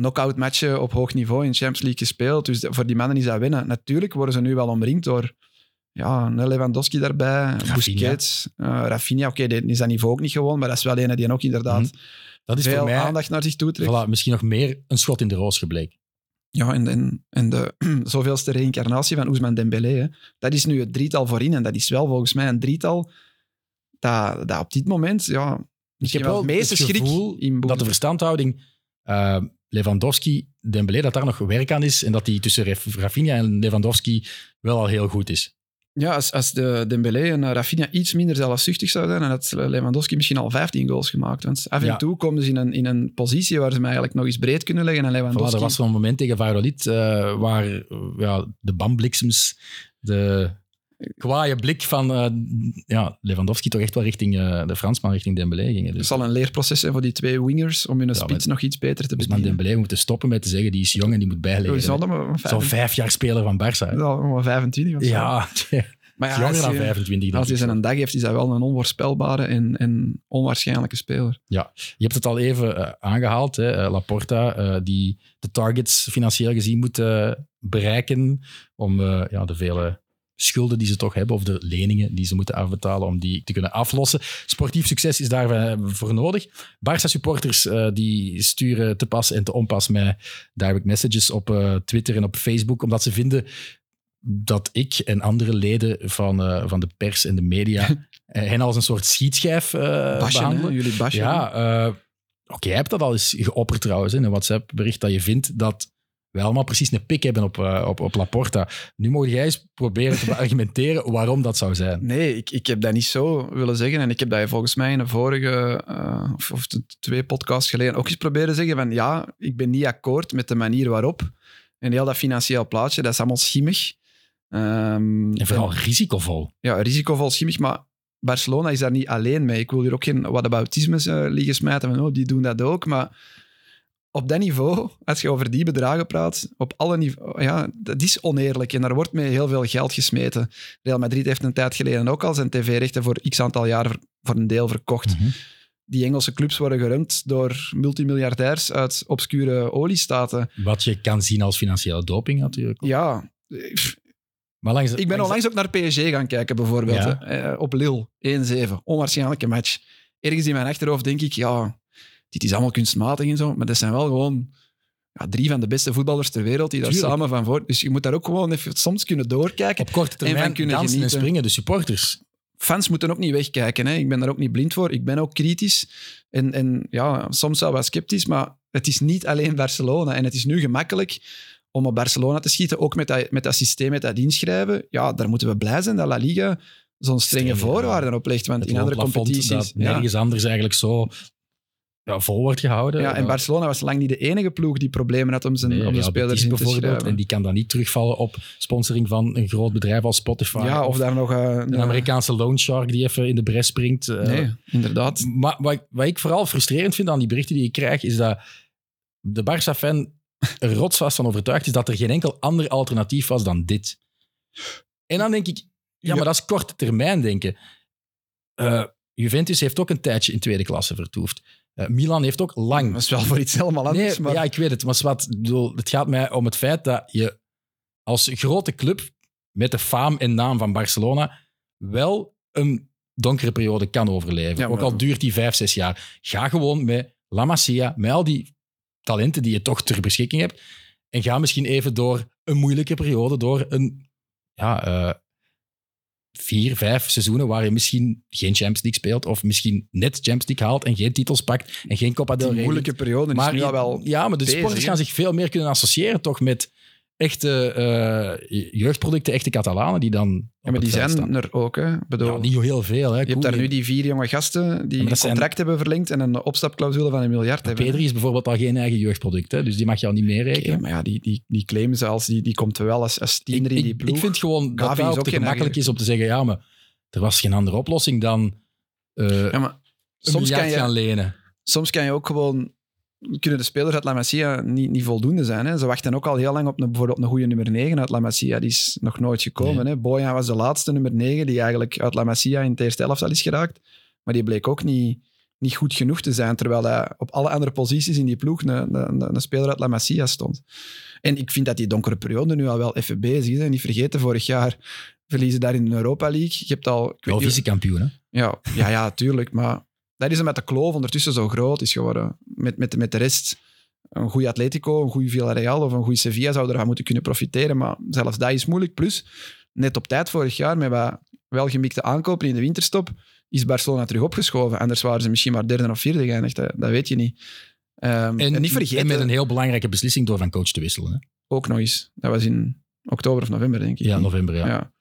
knockout matchen op hoog niveau in Champions League gespeeld. Dus voor die mannen is dat winnen. Natuurlijk worden ze nu wel omringd door ja, Lewandowski daarbij, Busquets, uh, Rafinha. Oké, die is dat niveau ook niet gewoon, maar dat is wel een die ook inderdaad Mhm. Dat is veel voor mij aandacht naar zich toe trekt. voilà, misschien nog meer een schot in de roos gebleken. Ja, en, en, en de zoveelste reïncarnatie van Ousmane Dembélé. Hè. Dat is nu het drietal voorin. En dat is wel volgens mij een drietal dat, dat op dit moment... Ja, Ik heb wel het meeste schrik gevoel in dat de verstandhouding eh, Lewandowski, Dembélé, dat daar nog werk aan is en dat die tussen Raf- Rafinha en Lewandowski wel al heel goed is. Ja, als, als de Dembélé en eh, Rafinha iets minder zelfzuchtig zouden zijn, dan had Lewandowski misschien al 15 goals gemaakt. Want af en Ja. toe komen ze in een, in een positie waar ze hem eigenlijk nog eens breed kunnen leggen. En Voilà, Lewandowski... er was zo'n moment tegen Valladolid eh, waar ja, de bambliksems, de kwaaie blik van eh, ja, Lewandowski toch echt wel richting eh, de Fransman, richting Dembélé gingen. Het Dus zal een leerproces zijn voor die twee wingers om hun Ja, spits nog iets beter te bedienen. Dembélé moeten stoppen met te zeggen die is jong en die moet? Maar Zo'n vijf jaar speler van Barça. maar 25 of zo. Ja, Maar ja, Jonger dan je- 25, denk Als hij zijn dag heeft, is hij wel een onvoorspelbare en, en onwaarschijnlijke speler. Ja, je hebt het al even eh, aangehaald. Hè? Laporta, die de targets financieel gezien moet bereiken om ja, de vele schulden die ze toch hebben, of de leningen die ze moeten afbetalen, om die te kunnen aflossen. Sportief succes is daarvoor nodig. Barça-supporters eh, die sturen te pas en te onpas mij direct messages op eh, Twitter en op Facebook, omdat ze vinden dat ik en andere leden van, eh, van de pers en de media eh, hen als een soort schietschijf eh hè? behandelen. jullie bashen. Ja, eh, oké, jij hebt dat al eens geopperd trouwens, in een WhatsApp-bericht, dat je vindt dat we allemaal precies een pik hebben op, eh, op, op Laporta. Nu moet jij eens proberen te argumenteren waarom dat zou zijn. Nee, ik, ik heb dat niet zo willen zeggen. En ik heb dat volgens mij in de vorige, eh, of, of de twee podcasts geleden, ook eens proberen zeggen van ja, ik ben niet akkoord met de manier waarop. En heel dat financieel plaatje, dat is allemaal schimmig. Ehm, En vooral risicovol. ja, risicovol schimmig, maar Barcelona is daar niet alleen mee. Ik wil hier ook geen whataboutismes eh liggen smijten van oh, die doen dat ook, maar op dat niveau, als je over die bedragen praat, op alle niveaus, ja, dat is oneerlijk en daar wordt mee heel veel geld gesmeten. Real Madrid heeft een tijd geleden ook al zijn tv-rechten voor x aantal jaar voor een deel verkocht. Mhm. Die Engelse clubs worden gerund door multimiljardairs uit obscure oliestaten. Wat je kan zien als financiële doping natuurlijk. Ja, Maar langs, Ik ben langs- onlangs ook naar PSG gaan kijken, bijvoorbeeld. Ja. hè. Eh, op Lille, 1-7. Onwaarschijnlijke match. Ergens in mijn achterhoofd denk ik, ja, dit is allemaal kunstmatig en zo, maar dat zijn wel gewoon ja, drie van de beste voetballers ter wereld die daar Tuurlijk. samen van voor. Dus je moet daar ook gewoon even soms kunnen doorkijken. op korte en termijn van kunnen dansen en springen, de supporters. Fans moeten ook niet wegkijken. Hè. Ik ben daar ook niet blind voor. Ik ben ook kritisch. En, en ja, soms wel wat sceptisch, maar het is niet alleen Barcelona. En het is nu gemakkelijk om op Barcelona te schieten, ook met dat, met dat systeem, met dat inschrijven. Ja, daar moeten we blij zijn dat La Liga zo'n strenge voorwaarden op legt. Want Het in andere competities... dat ja. nergens anders eigenlijk zo ja, vol wordt gehouden. Ja, en Barcelona was lang niet de enige ploeg die problemen had om zijn, Nee, om de spelers in te bijvoorbeeld. En die kan dan niet terugvallen op sponsoring van een groot bedrijf als Spotify. ja, of daar nog... eh, een Amerikaanse loan shark die even in de bres springt. eh. Nee, inderdaad. Maar wat, ik- wat ik vooral frustrerend vind aan die berichten die ik krijg, is dat de Barça-fan er rotsvast van overtuigd is dat er geen enkel ander alternatief was dan dit. En dan denk ik, ja, Ja. maar dat is korte termijn denken. Eh, Juventus heeft ook een tijdje in tweede klasse vertoefd. Eh, Milan heeft ook lang Dat is wel voor iets helemaal anders. Nee, maar ja, ik weet het. Maar wat, bedoel, het gaat mij om het feit dat je als grote club met de faam en naam van Barcelona wel een donkere periode kan overleven. Ja, maar- Ook al duurt die vijf, zes jaar. Ga gewoon met La Masia, met al die talenten die je toch ter beschikking hebt. En ga misschien even door een moeilijke periode, door een ja, eh, vier, vijf seizoenen waar je misschien geen Champions League speelt of misschien net Champions League haalt en geen titels pakt en geen Copa del Rey. moeilijke periode is nu al wel... Ja, maar de bezig, hè? gaan zich veel meer kunnen associëren toch met echte eh, jeugdproducten, echte Catalanen die dan Ja, maar het die zijn staan. er ook. Hè. Bedoel, Ja, niet heel veel. Hè. je hebt daar nu die vier jonge gasten die een zijn- contract hebben verlengd en een opstapclausule van een miljard hebben. Pedri is bijvoorbeeld al geen eigen jeugdproduct, hè, dus die mag je al niet meerekenen. maar ja, die, die, die claimen ze als die, die komt wel als, als ik, tiener in ik, die ploeg. ik vind gewoon dat Gavi dat is ook ook te gemakkelijk eigen- is om te zeggen, ja, maar er was geen andere oplossing dan eh ja, maar soms kan, je, gaan lenen. soms kan je ook gewoon... Kunnen de spelers uit La Masia niet, niet voldoende zijn. Hè? Ze wachten ook al heel lang op een, bijvoorbeeld een goede nummer 9 uit La Masia. Die is nog nooit gekomen. Hè? Bojan was de laatste nummer 9 die eigenlijk uit La Masia in het eerste elftal is geraakt. Maar die bleek ook niet, niet goed genoeg te zijn, terwijl hij op alle andere posities in die ploeg een, een, een speler uit La Masia stond. En ik vind dat die donkere periode nu al wel even bezig is. hè. Niet vergeten, vorig jaar verliezen daar in de Europa League. Je hebt al... ik weet vice-kampioen, hè. ja, ja, ja, tuurlijk. Maar dat is met de kloof ondertussen zo groot is geworden. Met, met, met de rest, een goede Atletico, een goede Villarreal of een goede Sevilla zou ervan moeten kunnen profiteren. Maar zelfs dat is moeilijk. Plus, net op tijd vorig jaar, met wat welgemikte aankopen in de winterstop, is Barcelona terug opgeschoven. Anders waren ze misschien maar derde of vierde geëindigd. Dat, dat weet je niet. Ehm, en, niet vergeten, En met een heel belangrijke beslissing door van coach te wisselen. Hè. ook nog eens. Dat was in oktober of november, denk ik. Ja, november, ja. Ja.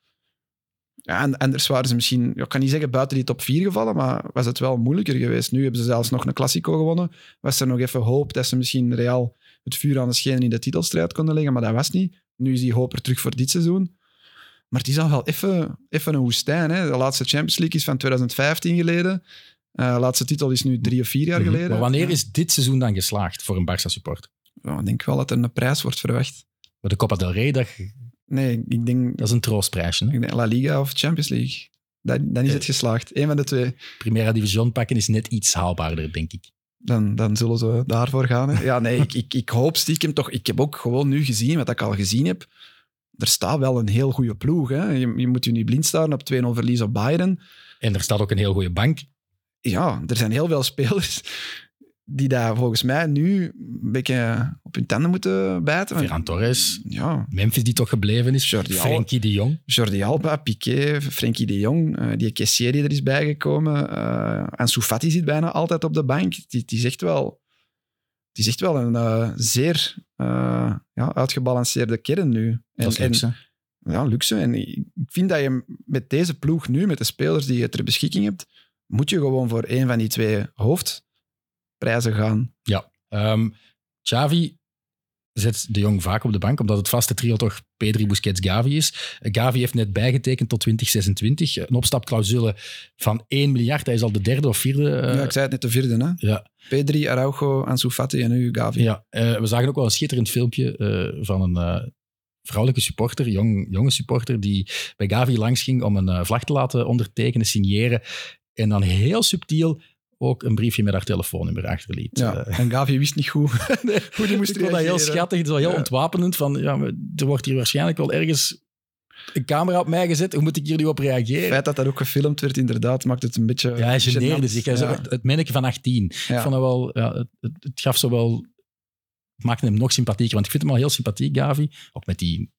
Ja, en anders waren ze misschien, ik kan niet zeggen buiten die top 4 gevallen, maar was het wel moeilijker geweest. Nu hebben ze zelfs nog een Classico gewonnen. Was er nog even hoop dat ze misschien Real het vuur aan de schenen in de titelstrijd konden leggen, maar dat was niet. Nu is die hoop er terug voor dit seizoen. Maar het is al wel even, even een woestijn. Hè? De laatste Champions League is van 2015 geleden. Eh, de laatste titel is nu drie of vier jaar Mhm. geleden. Maar wanneer is dit seizoen dan geslaagd voor een Barça-support? Ja, ik denk wel dat er een prijs wordt verwacht. De Copa del Rey, dat Nee, ik denk, Dat is een troostprijsje. Hè? ik denk La Liga of Champions League. Dan, dan is het geslaagd. Eén van de twee. Primera Division pakken is net iets haalbaarder, denk ik. Dan, dan zullen ze daarvoor gaan. Hè. Ja, nee, ik, ik, ik hoop stiekem toch... Ik heb ook gewoon nu gezien, wat ik al gezien heb. Er staat wel een heel goede ploeg. Hè. Je, je moet je niet blind staren op 2-0 verlies op Bayern. En er staat ook een heel goede bank. Ja, er zijn heel veel spelers die daar volgens mij nu een beetje op hun tanden moeten bijten. Ferran Torres, Ja, Memphis die toch gebleven is, Jordi. Frenkie de Jong. Jordi Alba, Piqué, Frenkie de Jong, eh, die Kessier die er is bijgekomen. eh en zit bijna altijd op de bank. Die, die zegt wel... Die zegt wel een eh, zeer ja, uitgebalanceerde kern nu. En, Dat is en- luxe. ja, luxe. En ik vind dat je met deze ploeg nu, met de spelers die je ter beschikking hebt, moet je gewoon voor één van die twee hoofdprijzen gaan. Ehm Xavi zet de Jong vaak op de bank, omdat het vaste trio toch Pedri, Busquets, Gavi is. Gavi heeft net bijgetekend tot 2026. Een opstapclausule van 1 miljard. Hij is al de derde of vierde. eh, ja, ik zei het net de vierde. Hè? ja, Pedri, Araujo, Ansu Fati en nu Gavi. ja. Eh, we zagen ook wel een schitterend filmpje eh, van een vrouwelijke supporter, jong, jonge supporter, die bij Gavi langs ging om een vlag te laten ondertekenen, signeren. En dan heel subtiel ook een briefje met haar telefoonnummer achterliet. Ja, Eh, en Gavi wist niet goed hoe die moest ik vond dat heel schattig. Het is wel heel Ja. ontwapenend. Van, ja, er wordt hier waarschijnlijk wel ergens een camera op mij gezet. Hoe moet ik hier nu op Het reageren? feit dat dat ook gefilmd werd, inderdaad, maakt het een beetje Ja, hij geneerde zich. Hij zei, Ja. het, het van 18. Ik vond dat wel, ja, het, het, het gaf zo wel... Het maakte hem nog sympathieker. Want ik vind hem al heel sympathiek, Gavi. Ook met die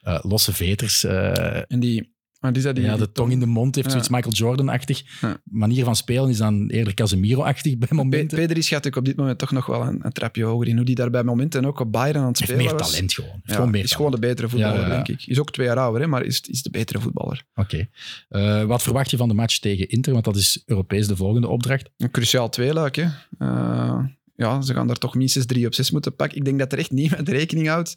eh, losse veters. eh, En die... Is dat? Die, ja, de tong in de mond heeft Ja. zoiets Michael Jordan-achtig. Ja. Manier van spelen is dan eerder Casemiro-achtig bij momenten. Pedri schat ik op dit moment toch nog wel een, een trapje hoger in. Hoe die daar bij momenten ook op Bayern aan het heeft spelen meer was. talent gewoon. Heeft gewoon meer is talent. gewoon de betere voetballer, denk ik. Is ook twee jaar ouder, hè, maar is, is de betere voetballer. Oké. Eh, wat verwacht je van de match tegen Inter? Want dat is Europees de volgende opdracht. Een cruciaal tweeluik, hè. Eh, ja, ze gaan daar toch minstens drie op zes moeten pakken. Ik denk dat er echt niemand rekening houdt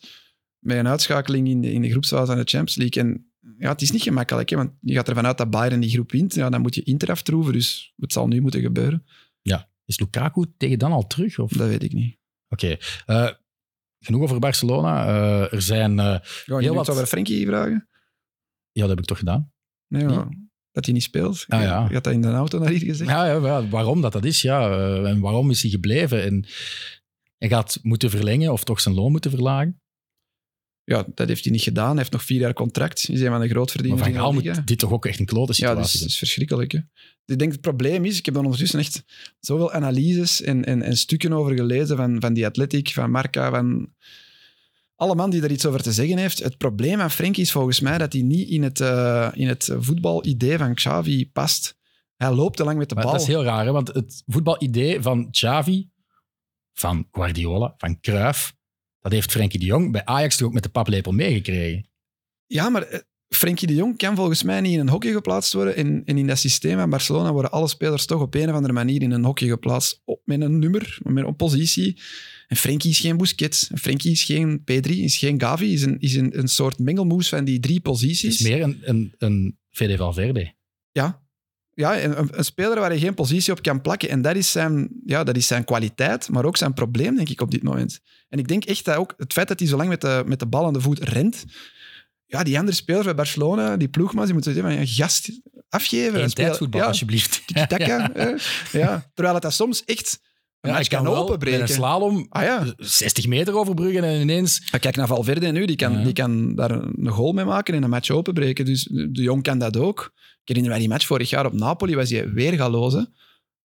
met een uitschakeling in de, in de groepsfase van de Champions League. En ja, het is niet gemakkelijk, hè, want je gaat ervan uit dat Bayern die groep wint. Ja, dan moet je Inter aftroeven, dus het zal nu moeten gebeuren. Is Lukaku tegen dan al terug? Of? Dat weet ik niet. Oké. Eh, genoeg over Barcelona. Eh, er zijn... eh, Ja, Heel wat- over Frenkie vragen? ja, dat heb ik toch gedaan. Nee, dat hij niet speelt. Ah, ja. Je had dat in de auto naar hier gezegd. Ja, ja, ja, waarom dat dat is, ja. en waarom is hij gebleven? En hij gaat moeten verlengen of toch zijn loon moeten verlagen. Ja, dat heeft hij niet gedaan. Hij heeft nog vier jaar contract. Is een van de Maar Van in de Gaal moet dit toch ook echt een klote Ja, situatie zijn. dat is verschrikkelijk. Hè? Ik denk het probleem is, ik heb er ondertussen echt zoveel analyses en, en, en stukken over gelezen van, van die Athletic, van Marca, van alle man die er iets over te zeggen heeft. Het probleem aan Frenkie is volgens mij dat hij niet in het, eh, in het voetbalidee van Xavi past. Hij loopt te lang met de Maar bal. dat is heel raar, hè? want het voetbalidee van Xavi, van Guardiola, van Cruyff, dat heeft Frenkie de Jong bij Ajax toch ook met de paplepel meegekregen. Ja, maar eh, Frenkie de Jong kan volgens mij niet in een hokje geplaatst worden. En, en in dat systeem van Barcelona worden alle spelers toch op een of andere manier in een hokje geplaatst. Op, met een nummer, met een positie. En Frenkie is geen Busquets. En Frenkie is geen Pedri, is geen Gavi. Is een, is een, een soort mengelmoes van die drie Het posities. is meer een, een, een Fede Valverde. Ja. Ja, een, een- een speler waar je geen positie op kan plakken. En dat is, zijn, ja, dat is zijn kwaliteit, maar ook zijn probleem, denk ik, op dit moment. En ik denk echt dat ook het feit dat hij zo lang met de, met de bal aan de voet rent. Ja, die andere spelers bij Barcelona, die ploegma's, die moeten zeggen: van, ja, gast, afgeven. Eén En spelen- tijdvoetbal, ja, alsjeblieft. tiki-taka, hè. ja. Terwijl het dat soms echt een Ja, match kan openbreken. met een slalom Ah ja. 60 meter overbruggen en ineens... Kijk naar Valverde nu, die kan, Ja. die kan daar een goal mee maken en een match openbreken. Dus de Jong kan dat ook. Ik herinner mij die match vorig jaar op Napoli, was hij weer hè.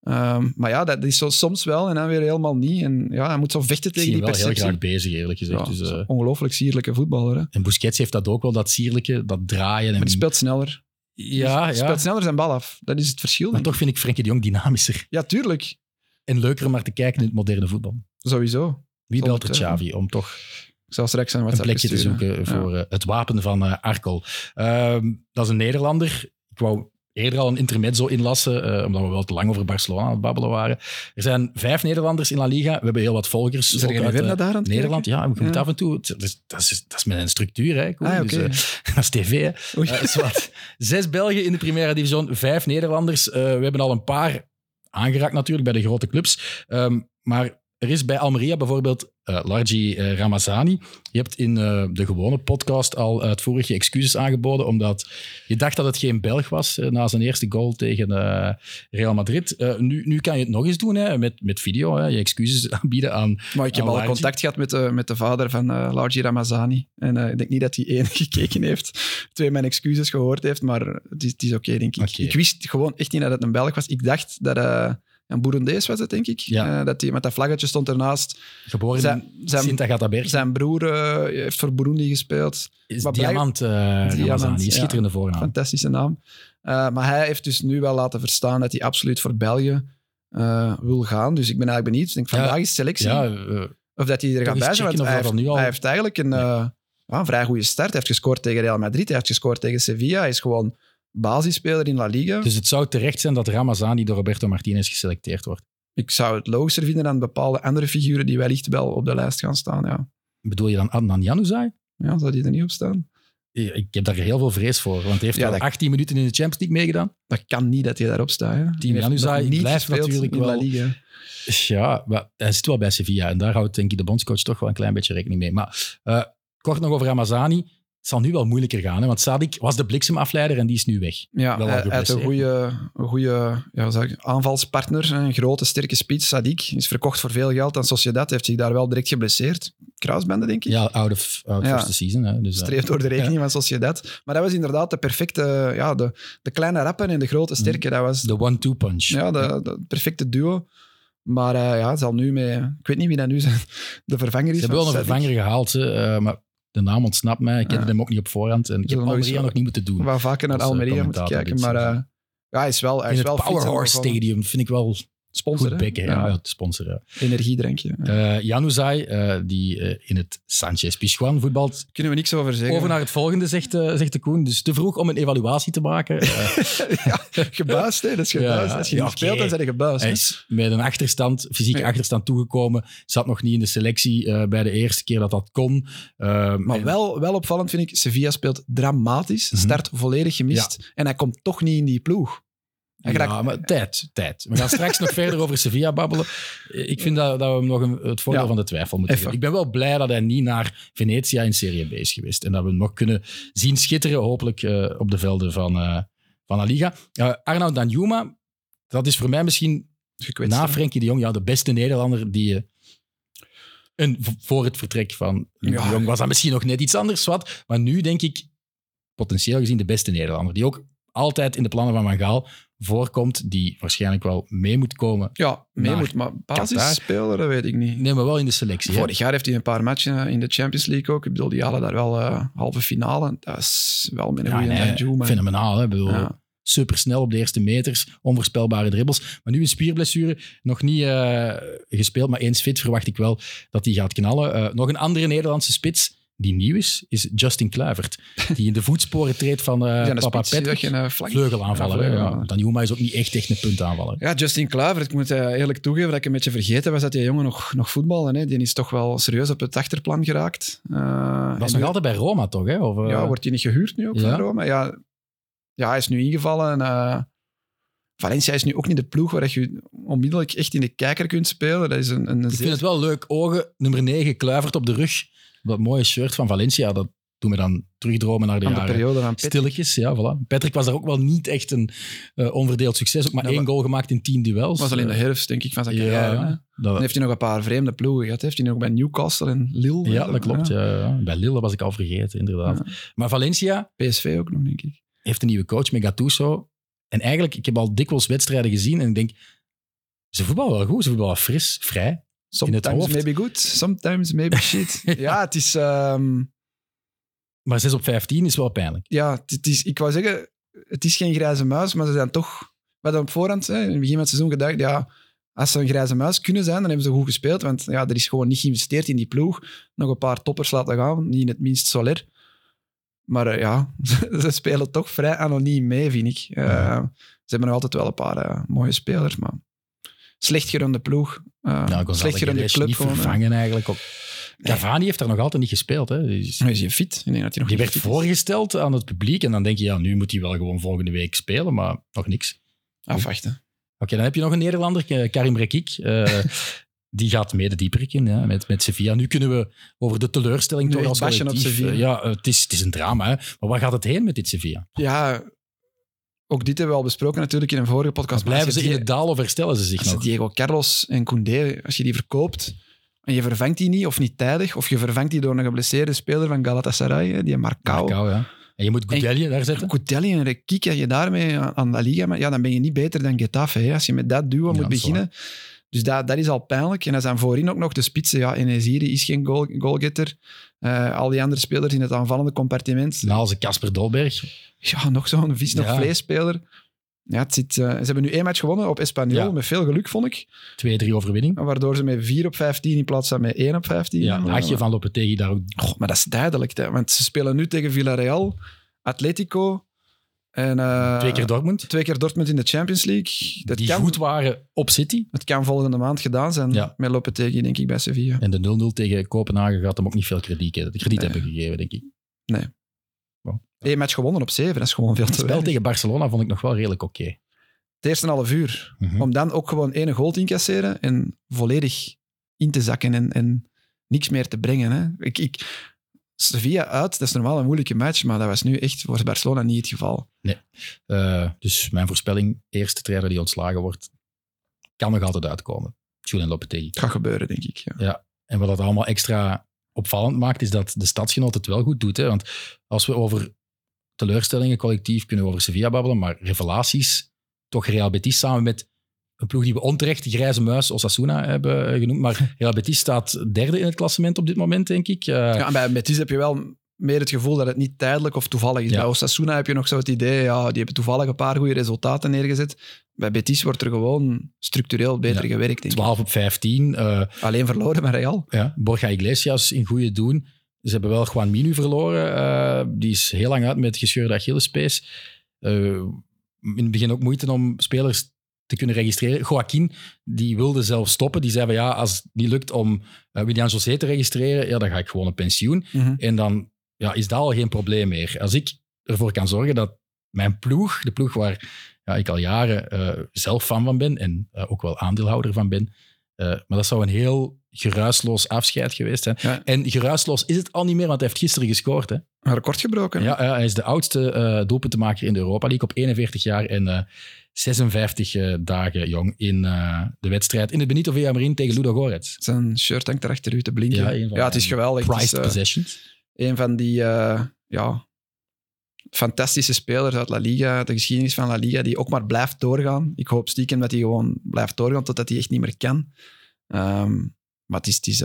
Ehm, maar ja, dat is zo soms wel en dan weer helemaal niet. En ja, hij moet zo vechten tegen die wel heel graag bezig, eerlijk gezegd. Ja, dus, eh, ongelooflijk sierlijke voetballer. Hè. en Busquets heeft dat ook wel, dat sierlijke, dat draaien. En, Maar die speelt sneller. ja, ja. speelt sneller zijn bal af. Dat is het verschil. Maar toch vind ik Frenkie de Jong dynamischer. Ja, tuurlijk. En leuker om naar te kijken in het moderne voetbal. Sowieso. Wie belt er. Xavi om toch zal straks een plekje te zoeken voor eh, het wapen van eh, Arkel. Ehm, dat is een Nederlander. Ik wou eerder al een intermezzo inlassen, eh, omdat we wel te lang over Barcelona aan het babbelen waren. Er zijn vijf Nederlanders in La Liga. We hebben heel wat volgers. Is er uit, weer naar daar aan Nederland, ja. Je moet Ja. af en toe... Dat is, dat is, dat is met een structuur, hè. Ah. Dus, dat is tv, hè. Zes Belgen in de Primera Division, vijf Nederlanders. We hebben al een paar aangeraakt natuurlijk bij de grote clubs. Ehm, maar er is bij Almeria bijvoorbeeld eh Largi eh, Ramazani. Je hebt in eh, de gewone podcast al uitvoerig je excuses aangeboden, omdat je dacht dat het geen Belg was na zijn eerste goal tegen Real Madrid. Nu, nu kan je het nog eens doen, hè, met, met video, hè, je excuses aanbieden aan... Maar ik heb al contact gehad met de, met de vader van Largi Ramazani. En ik denk niet dat hij één gekeken heeft, twee mijn excuses gehoord heeft, maar het is, is oké, denk ik. Ik wist gewoon echt niet dat het een Belg was. Ik dacht dat... een Boerendees was het, denk ik. Ja. Eh, dat hij met dat vlaggetje stond ernaast. Geboren Zijn- in zijn- Sint Agatha-Berg. Zijn broer eh, heeft voor Burundi gespeeld. Is maar Diamant Ramazani. ja. Schitterende voornaam. Fantastische naam. Maar hij heeft dus nu wel laten verstaan dat hij absoluut voor België wil gaan. Dus ik ben eigenlijk benieuwd. Ik denk, vandaag is selectie. Ja, Of dat hij er gaat bij zijn. Want hij heeft, al- hij heeft eigenlijk een, een vrij goede start. Hij heeft gescoord tegen Real Madrid. Hij heeft gescoord tegen Sevilla. Hij is gewoon basisspeler in La Liga. dus het zou terecht zijn dat Ramazani door Roberto Martinez geselecteerd wordt. ik zou het logischer vinden dan bepaalde andere figuren die wellicht wel op de lijst gaan staan. Ja, Bedoel je dan Adnan Januzaj? ja zou die er niet op staan? Ik heb daar heel veel vrees voor, want hij heeft Ja, al dat- 18 minuten in de Champions League meegedaan. Dat kan niet dat hij daarop staat. Hè. Die heeft Januzaj blijft natuurlijk in La wel- Liga. Ja, maar hij zit wel bij Sevilla en daar houdt denk ik de bondscoach toch wel een klein beetje rekening mee. Maar eh, kort nog over Ramazani. Het zal nu wel moeilijker gaan, hè, want Sadik was de bliksemafleider en die is nu weg. Ja, Wel hij, heeft een goede, een goede ja, zeg aanvalspartner. Een grote, sterke spits, Sadik. Is verkocht voor veel geld aan Sociedad. Heeft zich daar wel direct geblesseerd. Kruisbanden, denk ik. Ja, out of, out Ja. first the season. Hè, dus, eh, Streeft door de rekening van Sociedad. Maar dat was inderdaad de perfecte... Ja, de, de kleine rappen en de grote sterke. Dat was de one-two punch. ja, de, de perfecte duo. Maar eh, ja, het zal nu mee... Ik weet niet wie dat nu zijn, de vervanger is Ze hebben wel een vervanger gehaald, hè, eh, maar de naam ontsnapt mij. Ik kende hem ook niet op voorhand en ik heb Almeria nog niet moeten doen. Wou vaker naar eh, Almeria moeten kijken. Maar eh, ja, hij is wel, hij In is het wel Powerhorse Stadium vind ik wel Sponsor, goed bekken. Ja, ja, sponsor. Ja. Energiedrankje. Eh Januzaj, eh, die eh, in het Sanchez Pizjuan voetbalt. Kunnen we niks over zeggen. Over naar het volgende, zegt, zegt de Koen. Dus te vroeg om een evaluatie te maken. Eh, ja, gebuist, hè? Dat is gebuist. Ja, Als je niet oké. speelt, dan zijn je gebuist. hij is met een achterstand, fysieke achterstand toegekomen. Zat nog niet in de selectie eh, bij de eerste keer dat dat kon. Eh, Maar en- wel, wel opvallend vind ik, Sevilla speelt dramatisch. Mhm. Start volledig gemist. En hij komt toch niet in die ploeg. Ja, maar tijd, tijd. We gaan straks nog verder over Sevilla babbelen. Ik vind dat, dat we hem nog een, het voordeel Ja. van de twijfel moeten Even. geven. Ik ben wel blij dat hij niet naar Venetia in Serie B is geweest. En dat we hem nog kunnen zien schitteren, hopelijk eh, op de velden van, eh van La Liga. Uh, Arnaud Danjuma, dat is voor mij misschien gekwetst. na. Frenkie de Jong ja, de beste Nederlander die je... En voor het vertrek van Ja. de Jong was dat misschien nog net iets anders. Wat, maar nu denk ik, potentieel gezien, de beste Nederlander. Die ook altijd in de plannen van Van Gaal voorkomt. Die waarschijnlijk wel mee moet komen. Ja, mee moet, maar basisspeler, dat weet ik niet. Nee, maar wel in de selectie. hè. Vorig jaar heeft hij een paar matchen in de Champions League ook. Ik bedoel, die halen daar wel eh, halve finale. Dat is wel met een Ja, goede nee, fenomenaal. Hè? Ik bedoel, Ja. Supersnel op de eerste meters, onvoorspelbare dribbels. Maar nu een spierblessure, nog niet eh, gespeeld, maar eens fit verwacht ik wel dat hij gaat knallen. Eh, nog een andere Nederlandse spits die nieuw is, is Justin Kluivert. Die in de voetsporen treedt van eh, een papa Patrick. dat geen, eh, Vleugelaanvaller. Ja. Danjuma is ook niet echt, echt een puntaanvaller. Ja, Justin Kluivert, ik moet eh, eerlijk toegeven dat ik een beetje vergeten was dat die jongen nog, nog voetbalde. Hè. Die is toch wel serieus op het achterplan geraakt. Eh, Dat is nog nu- altijd bij Roma, toch? Hè? Of, eh, Ja, wordt hij niet gehuurd nu ook van Roma? Ja, ja, hij is nu ingevallen. En, eh, Valencia is nu ook niet de ploeg waar je onmiddellijk echt in de kijker kunt spelen. Dat is een, een Ik zeer- vind het wel leuk. Ogen, nummer 9, Kluivert op de rug. Dat mooie shirt van Valencia, dat doen we dan terugdromen naar de aan de jaren. periode van Pet. Stilletjes, ja, voilà. Patrick was daar ook wel niet echt een eh, onverdeeld succes. Ook maar Ja, één goal gemaakt in tien duels. was al in de Eh, herfst, denk ik, van zijn carrière. ja. Dan heeft hij nog een paar vreemde ploegen gehad. Heeft hij nog bij Newcastle en Lille. ja, dat klopt. Ja. Bij Lille was ik al vergeten, inderdaad. Maar Valencia PSV ook nog, denk ik. heeft een nieuwe coach met Gattuso. En eigenlijk, ik heb al dikwijls wedstrijden gezien en ik denk, ze voetballen wel goed, ze voetballen fris, vrij. Sometimes maybe good, sometimes maybe shit. ja, het is... ehm, Maar 6 op 15 is wel pijnlijk. ja, het, het is, ik wou zeggen, het is geen grijze muis, maar ze zijn toch... We hadden op voorhand, hè, in het begin van het seizoen, gedacht, ja, als ze een grijze muis kunnen zijn, dan hebben ze goed gespeeld, want ja, er is gewoon niet geïnvesteerd in die ploeg. Nog een paar toppers laten gaan, niet in het minst Soler. Maar eh, ja, ze spelen toch vrij anoniem mee, vind ik. Eh, Ja. Ze hebben nog altijd wel een paar eh, mooie spelers, maar slecht gerunde ploeg. Ja, Gonzalo slecht gerunde club. niet vervangen eigenlijk. Ook. Cavani heeft daar nog altijd niet gespeeld. Hè. Dus Nu is hij fit. Ik denk dat hij nog die werd is. voorgesteld aan het publiek en dan denk je, ja, nu moet hij wel gewoon volgende week spelen, maar nog niks. Afwachten. Oké, dan heb je nog een Nederlander, Karim Rekik. Eh, die gaat mede dieper in hè, met, met Sevilla. Nu kunnen we over de teleurstelling echt als op. Sevilla. eh, Ja, het is, het is een drama, hè. maar waar gaat het heen met dit Sevilla? Ja, ook dit hebben we al besproken natuurlijk in een vorige podcast. maar Blijven ze in het dal of herstellen ze zich Als? Diego Carlos en Koundé, als je die verkoopt en je vervangt die niet of niet tijdig, of je vervangt die door een geblesseerde speler van Galatasaray, die Marcao. Marcao, ja. En je moet Goudelje daar zetten? Koutelli en Rekik, als je daarmee aan aan La Liga, maar ja, dan ben je niet beter dan Getafe. Hè, als je met dat duo Ja, moet beginnen. Dus dat, dat is al pijnlijk. En als dan voorin ook nog de spitsen, ja, Enesiri is geen goal, goalgetter. Eh, al die andere spelers in het aanvallende compartiment. Naal ze Casper Dolberg. Ja, nog zo'n vis nog Ja. vleesspeler. Ja, het zit, eh, ze hebben nu één match gewonnen op Espanyol, Ja. met veel geluk, vond ik. 2-3 overwinning. Waardoor ze met 4 op 15 in plaats van met 1 op 15. Ja, Nachtje van Lopetegui daar ook. Maar dat is duidelijk. Hè, want ze spelen nu tegen Villarreal, Atletico en... eh, Twee keer Dortmund. twee keer Dortmund in de Champions League. Dat die kan, goed waren op City. Het kan volgende maand gedaan zijn Ja. met Lopetegui, denk ik, bij Sevilla. En de 0-0 tegen Kopenhagen gaat hem ook niet veel krediet, hè. krediet Nee. hebben gegeven, denk ik. Eén match gewonnen op 7, dat is gewoon veel Het te spel weinig. tegen Barcelona vond ik nog wel redelijk oké. Het eerste half uur. Mhm. Om dan ook gewoon één goal te incasseren en volledig in te zakken en, en niks meer te brengen. Hè. Ik, ik, Sevilla uit, dat is normaal een moeilijke match, maar dat was nu echt voor Barcelona niet het geval. Eh, dus mijn voorspelling, eerste trainer die ontslagen wordt, kan nog altijd uitkomen. Julian Lopetegui. Het gaat gebeuren, denk ik. Ja. En wat dat allemaal extra opvallend maakt, is dat de stadsgenoot het wel goed doet. Hè? Want als we over teleurstellingen collectief kunnen we over Sevilla babbelen, maar revelaties, toch Real Betis samen met een ploeg die we onterecht de grijze muis Osasuna hebben eh, genoemd. Maar Real Betis staat derde in het klassement op dit moment, denk ik. Eh, Ja, en bij Betis heb je wel meer het gevoel dat het niet tijdelijk of toevallig is. Ja. Bij Osasuna heb je nog zo het idee, ja, die hebben toevallig een paar goede resultaten neergezet. Bij Betis wordt er gewoon structureel beter Ja. gewerkt. Denk ik. 12 op 15. eh, Alleen verloren bij Real. Ja, Borja Iglesias in goede doen. Ze hebben wel Juan Minu verloren. die is heel lang uit met gescheurde Achillespees. In het begin ook moeite om spelers te kunnen registreren. Joaquin, die wilde zelf stoppen. Die zei van ja, als het niet lukt om eh, William José te registreren, ja, dan ga ik gewoon op pensioen. En dan ja, is dat al geen probleem meer. Als ik ervoor kan zorgen dat mijn ploeg, de ploeg waar ja, ik al jaren eh, zelf fan van ben en eh, ook wel aandeelhouder van ben, maar dat zou een heel geruisloos afscheid geweest zijn. Ja. En geruisloos is het al niet meer, want hij heeft gisteren gescoord. Hè? Een record gebroken. Ja, hij is de oudste doelpuntenmaker in de Europa League op 41 jaar en 56 eh, dagen jong in eh, de wedstrijd in het Benito Villamarin tegen Ludo Goretz. Zijn shirt hangt erachter u te blinken. Ja, het is geweldig. Het is, Prized eh, possessions. een van die ja, fantastische spelers uit La Liga, de geschiedenis van La Liga, die ook maar blijft doorgaan. Ik hoop stiekem dat hij gewoon blijft doorgaan totdat hij echt niet meer kan. Ehm, maar het is, het is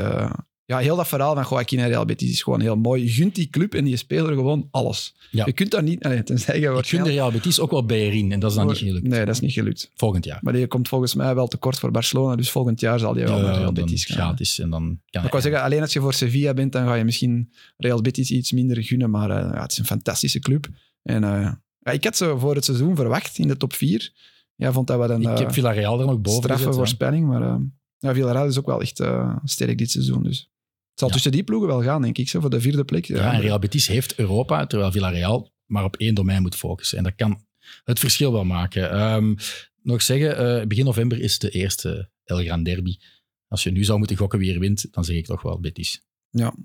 ja, heel dat verhaal van Joaquin en Real Betis is gewoon heel mooi. Je gunt die club en die speler gewoon alles. Ja. Je kunt daar niet... Allee, tenzij je Ik gun de Real Betis ook wel Beyerin en dat is dan niet gelukt. Nee, dat is niet gelukt. Volgend jaar. Maar die komt volgens mij wel tekort voor Barcelona, dus volgend jaar zal hij wel naar Real Betis gaan. gratis en dan kan Maar ik wou zeggen, alleen als je voor Sevilla bent, dan ga je misschien Real Betis iets minder gunnen. Maar eh, ja, het is een fantastische club. En eh, ja, ik had ze voor het seizoen verwacht in de top 4. Ja, vond dat wel een Ik eh, heb Villarreal er nog boven straffe gezet, voorspelling. Maar eh ja, Villarreal is ook wel echt eh, sterk dit seizoen. Dus zal Ja. tussen die ploegen wel gaan, denk ik, zo, voor de vierde plek. Ja, en Real Betis heeft Europa, terwijl Villarreal maar op één domein moet focussen. En dat kan het verschil wel maken. Ehm, nog zeggen, eh, begin november is de eerste El Gran Derby. Als je nu zou moeten gokken wie er wint, dan zeg ik toch wel Betis. Ja. Oké.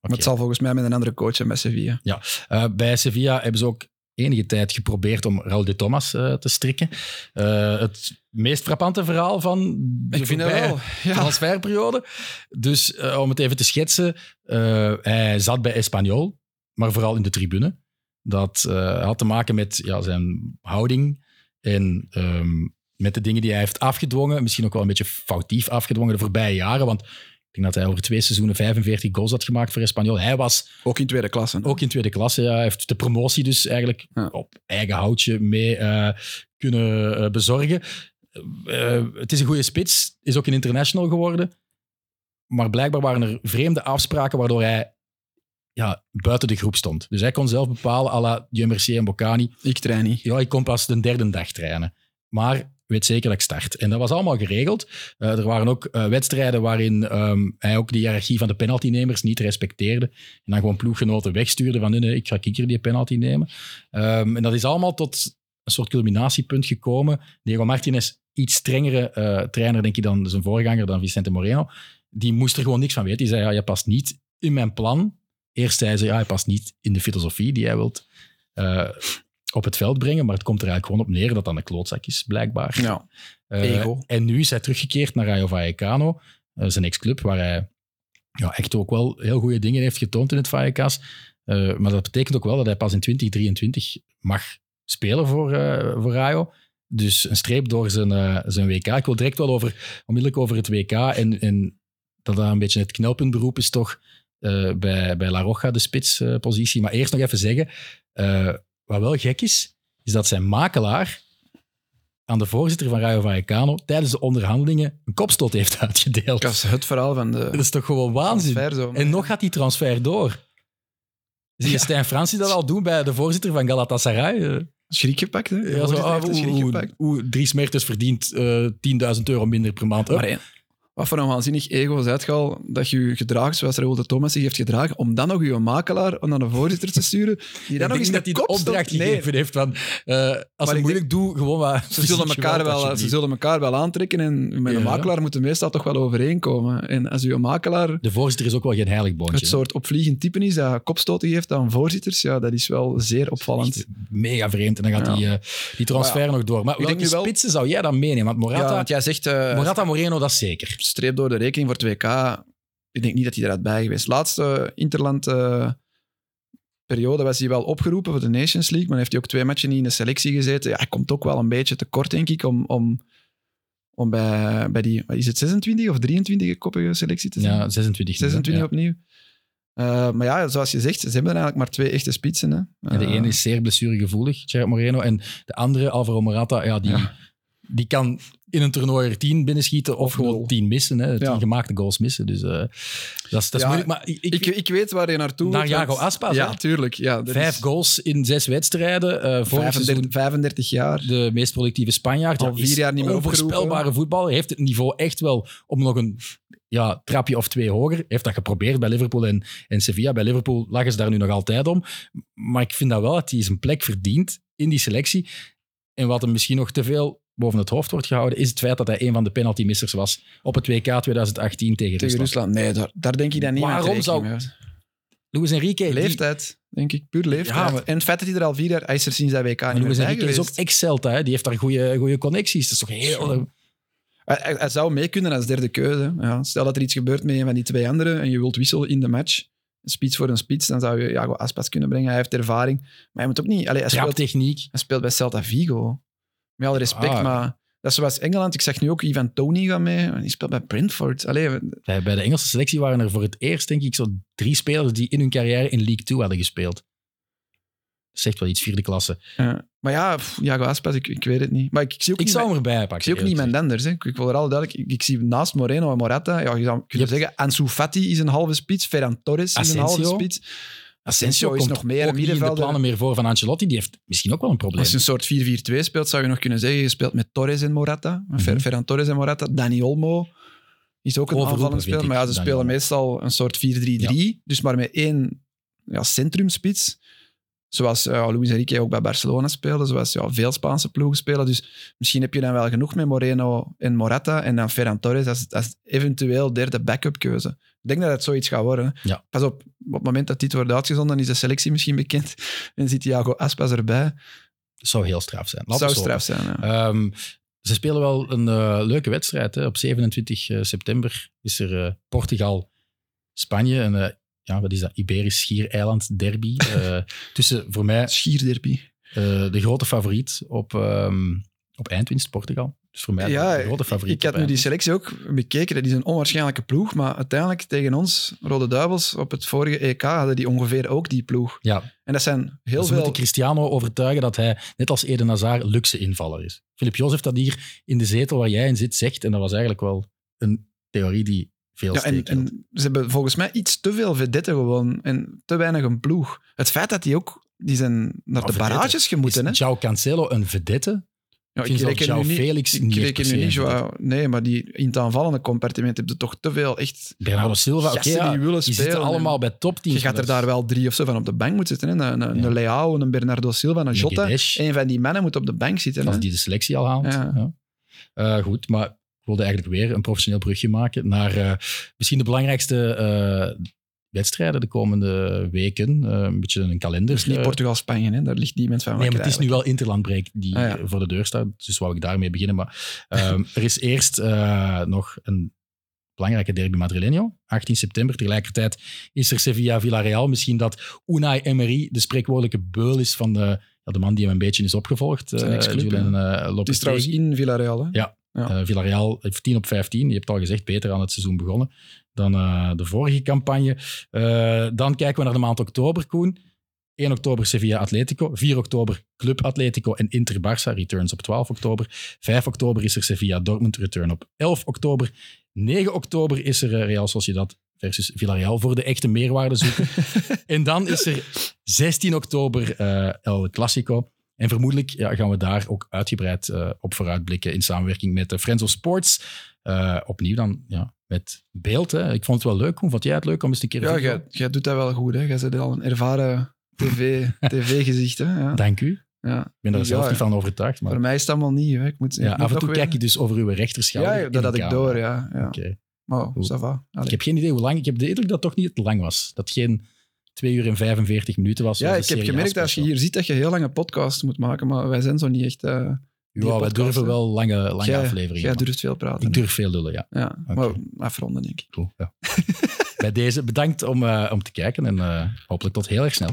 Maar het zal volgens mij met een andere coach zijn bij Sevilla. Eh, bij Sevilla hebben ze ook enige tijd geprobeerd om Raul de Thomas eh, te strikken. Eh, het meest frappante verhaal van de Ik vind wel. Ja. transferperiode. Dus eh, om het even te schetsen, hij zat bij Espanyol, maar vooral in de tribune. Dat had te maken met ja, zijn houding en ehm, met de dingen die hij heeft afgedwongen. Misschien ook wel een beetje foutief afgedwongen de voorbije jaren, want ik denk dat hij over twee seizoenen 45 goals had gemaakt voor Espanyol. Hij was Ook in tweede klasse. ook in tweede klasse. Ja. Hij heeft de promotie dus eigenlijk Ja. op eigen houtje mee eh, kunnen eh, bezorgen. Eh, het is een goede spits, is ook een international geworden. Maar blijkbaar waren er vreemde afspraken waardoor hij ja, buiten de groep stond. Dus hij kon zelf bepalen, à la Mercier en Bocani, Ik train niet. ja, ik kom pas de derde dag trainen. Maar weet zeker dat ik start. En dat was allemaal geregeld. Eh, er waren ook eh, wedstrijden waarin ehm, hij ook de hiërarchie van de penaltynemers niet respecteerde. En dan gewoon ploeggenoten wegstuurde van nee, ik ga kikker die penalty nemen. Ehm, en dat is allemaal tot een soort culminatiepunt gekomen. Diego Martinez iets strengere eh, trainer, denk ik, dan zijn voorganger, dan Vicente Moreno. Die moest er gewoon niks van weten. Die zei, ja, je past niet in mijn plan. Eerst zei ze, ja, hij past niet in de filosofie die hij wilt op het veld brengen. Maar het komt er eigenlijk gewoon op neer dat dat een klootzak is, blijkbaar. Ja. Ego. En nu is hij teruggekeerd naar Rayo Vallecano, eh, zijn ex-club, waar hij ja, echt ook wel heel goede dingen heeft getoond in het Vallecas. Eh, maar dat betekent ook wel dat hij pas in 2023 mag spelen voor, voor Rayo. Dus een streep door zijn, zijn WK. Ik wil direct wel over, onmiddellijk over het WK. En, en dat dat een beetje het knelpuntberoep is toch bij, bij La Roja, de spitspositie. maar eerst nog even zeggen, wat wel gek is, is dat zijn makelaar aan de voorzitter van Rayo Vallecano tijdens de onderhandelingen een kopstoot heeft uitgedeeld. Dat is het verhaal van de Dat is toch gewoon waanzin? En nog gaat die transfer door. Zie je Ja. Stijn Francis dat al doen bij de voorzitter van Galatasaray? Eh, Schrik gepakt, hè? Ja, zo, ah, Dries Mertens verdient eh 10.000 euro minder per maand. Maar wat voor een waanzinnig ego is het al dat je je gedraagt zoals Raoul de Thomas zich heeft gedragen, om dan nog je makelaar om naar de voorzitter te sturen, die dan nog eens dat hij de opdracht Nee, gegeven heeft van eh, als ik moeilijk doe, gewoon wat ze zullen, elkaar wel, ze zullen elkaar wel aantrekken en met een makelaar moeten meestal toch wel overeenkomen. En als je makelaar De voorzitter is ook wel geen heilig boontje. het soort opvliegend type is dat kopstoten geeft aan voorzitters, ja, dat is wel zeer opvallend. Mega vreemd. En dan gaat Ja. die, eh, die transfer nog door. Maar welke wel- spitsen zou jij dan meenemen? Want Morata, want jij zegt, eh, Morata Moreno, dat is zeker. Streep door de rekening voor het WK. Ik denk niet dat hij eruit bij geweest. Laatste Interland eh, periode was hij wel opgeroepen voor de Nations League, maar heeft hij ook twee matchen niet in de selectie gezeten. Ja, hij komt ook wel een beetje tekort, denk ik, om, om, om bij, bij die, is het 26 of 23 koppige selectie te zijn? Ja, 26. nu, hè. 26 Ja. opnieuw. Eh, maar ja, zoals je zegt, ze hebben er eigenlijk maar twee echte spitsen. Hè. Ja, de Eh, ene is zeer blessuregevoelig, Gerard Moreno. En de andere, Alvaro Morata, ja, die, Ja. die kan in een toernooi er tien binnenschieten of Of gewoon tien missen. Hè, tien Ja. gemaakte goals missen. Dus eh, dat is, dat is Ja, moeilijk. Maar ik, ik, weet waar je naartoe Naar Jago Aspas, Ja, hè? tuurlijk. Ja, vijf is goals in zes wedstrijden. eh vorig 35, seizoen 35 jaar. de meest productieve Spanjaard. Al vier jaar niet meer onvoorspelbare voetballer. Heeft het niveau echt wel om nog een ja, trapje of twee hoger. Heeft dat geprobeerd bij Liverpool en, en Sevilla. Bij Liverpool lagen ze daar nu nog altijd om. Maar ik vind dat wel dat hij zijn plek verdient in die selectie. En wat hem misschien nog te veel boven het hoofd wordt gehouden, is het feit dat hij een van de penaltymissers was op het WK 2018 tegen, Tegen Rusland. Rusland. Nee, daar, daar denk ik dan niet Waarom rekening zou-. Luis Enrique... die- Leeftijd, denk ik. Puur leeftijd. Ja, En het feit dat hij er al vier jaar... Hij is er sinds dat WK niet Luis Enrique is ook ex-Celta, hè. die heeft daar goede goede connecties. Dat is toch heel... Hij, zou mee kunnen als derde keuze. Ja, stel dat er iets gebeurt met een van die twee anderen en je wilt wisselen in de match. Een spits voor een spits, dan zou je Jago Aspas kunnen brengen. Hij heeft ervaring. Maar hij moet ook niet... Allee, hij, speelt, Traptechniek. hij speelt bij Celta Vigo. Met alle respect, Ah. maar... Dat is zoals Engeland. Ik zag nu ook Ivan Tony gaan mee. Die speelt bij Brentford. Allee, Bij de Engelse selectie waren er voor het eerst, denk ik, zo drie spelers die in hun carrière in League 2 hadden gespeeld. Zegt wel iets, vierde klasse. ja. Maar ja, Jago Aspas, ik, ik weet het niet. Maar ik, ik zie ook Ik niet zou hem erbij pakken. Ik zie ook niet met Denders. Hè. Ik, wil er al duidelijk... Ik, ik zie naast Moreno en Morata... Ja, je zou kunnen zeggen, Ansu Fati is een halve spits. Ferran Torres is een halve spits. Asensio is nog meer ook niet in de plannen meer voor van Ancelotti. Die heeft misschien ook wel een probleem. Als je een soort 4-4-2 speelt, zou je nog kunnen zeggen, je speelt met Torres en Morata. Fer- Mhm. Ferran Torres en Morata. Dani Olmo is ook een aanvallend speler. Maar ja, ze Dani spelen Olmo. meestal een soort 4-3-3. Dus maar met één ja, centrumspits. Zoals ja, Luis Enrique ook bij Barcelona speelde. Zoals ja, veel Spaanse ploegen spelen. Dus misschien heb je dan wel genoeg met Moreno en Morata. En dan Ferran Torres als, als eventueel derde backup keuze. Ik denk dat het zoiets gaat worden. Ja. Pas op, op het moment dat dit wordt uitgezonden, is de selectie misschien bekend. En zit Thiago Aspas erbij. Dat zou heel straf zijn. Dat zou straf zijn. Ja. Ehm, ze spelen wel een eh, leuke wedstrijd. Hè. Op 27 september is er eh, Portugal-Spanje. En eh, ja, wat is dat? Iberisch Schiereiland derby. Eh, tussen voor mij Schierderby. eh, de grote favoriet op, ehm, op eindwinst, Portugal. Dus voor mij de- Ja, de grote favoriet. ik had nu die selectie ook bekeken. Dat is een onwaarschijnlijke ploeg. Maar uiteindelijk tegen ons, Rode Duivels, op het vorige EK hadden die ongeveer ook die ploeg. Ja, En dat zijn heel ze veel... moeten Cristiano overtuigen dat hij, net als Eden Hazard, luxe invaller is. Filip heeft dat hier in de zetel waar jij in zit zegt. En dat was eigenlijk wel een theorie die veel Ja, en, ze hebben volgens mij iets te veel vedetten gewoon. En te weinig een ploeg. Het feit dat die ook... Die zijn naar de vedette, barrages gemoeten. Hè? Is João Cancelo een vedette? Ja, vind zelfs João Felix ik niet echt reken nu niet. Nee, maar die in het aanvallende compartiment hebben toch te veel echt... Bernardo Silva, oké, ja, die willen die zitten allemaal bij topteams. Je gaat er daar wel drie of zo van op de bank moeten zitten. Hè? Een, een, Ja. een Leao, een Bernardo Silva, een Een Jota. Een van die mannen moet op de bank zitten. als Hè? die de selectie al haalt. Ja. Ja. Eh, goed, maar ik wilde eigenlijk weer een professioneel brugje maken naar eh, misschien de belangrijkste eh, wedstrijden de komende weken. Eh, een beetje een kalender. Dus niet Portugal-Spanje, hè? daar ligt die mensen van Nee, maar het is nu wel Interlandbreek die Ah, ja. voor de deur staat. Dus wou ik daarmee beginnen. Maar ehm, er is eerst nog een belangrijke derby Madrileño. 18 september. Tegelijkertijd is er Sevilla-Villarreal. Misschien dat Unai Emery de spreekwoordelijke beul is van de, ja, de man die hem een beetje is opgevolgd. Julian eh, Het is trouwens in Villarreal. Hè? Ja. Ja. Eh, Villarreal heeft 10 op 15. Je hebt al gezegd, beter aan het seizoen begonnen dan eh, de vorige campagne. Eh, dan kijken we naar de maand oktober, Koen. 1 oktober Sevilla Atletico. 4 oktober Club Atletico en Inter Barça. Returns op 12 oktober. 5 oktober is er Sevilla Dortmund. Return op 11 oktober. 9 oktober is er eh, Real Sociedad versus Villarreal voor de echte meerwaarde zoeken. en dan is er 16 oktober eh, El Clasico. En vermoedelijk ja, gaan we daar ook uitgebreid eh, op vooruitblikken in samenwerking met de Friends of Sports. Eh, opnieuw dan ja, met beeld. Hè. Ik vond het wel leuk. Hoe vond jij het leuk om eens een keer... Ja, jij, jij doet dat wel goed. Hè? Jij bent al een ervaren tv, tv-gezicht. hè? Ja. Dank u. Ik Ja. ben er zelf Ja, niet van overtuigd. Maar Voor mij is het allemaal nieuw. Hè? Ik moet, ik ja, moet af en toe weer- kijk je dus over uw rechterschouder. Ja, dat had ik door, ja. ja. Oké. Maar ça va. Allee. Ik heb geen idee hoe lang. Ik heb de indruk dat het toch niet te lang was. Dat geen 2 uur en 45 minuten was. Ja, ik heb gemerkt als je hier ziet dat je heel lange podcasts moet maken, maar wij zijn zo niet echt... die Ja, wij podcast, durven wel lange, lange jij, afleveringen. Jij durft veel praten. Ik durf veel lullen, ja. Ja, maar afronden, denk ik. Cool, ja. Bij deze bedankt om, eh, om te kijken en eh, hopelijk tot heel erg snel.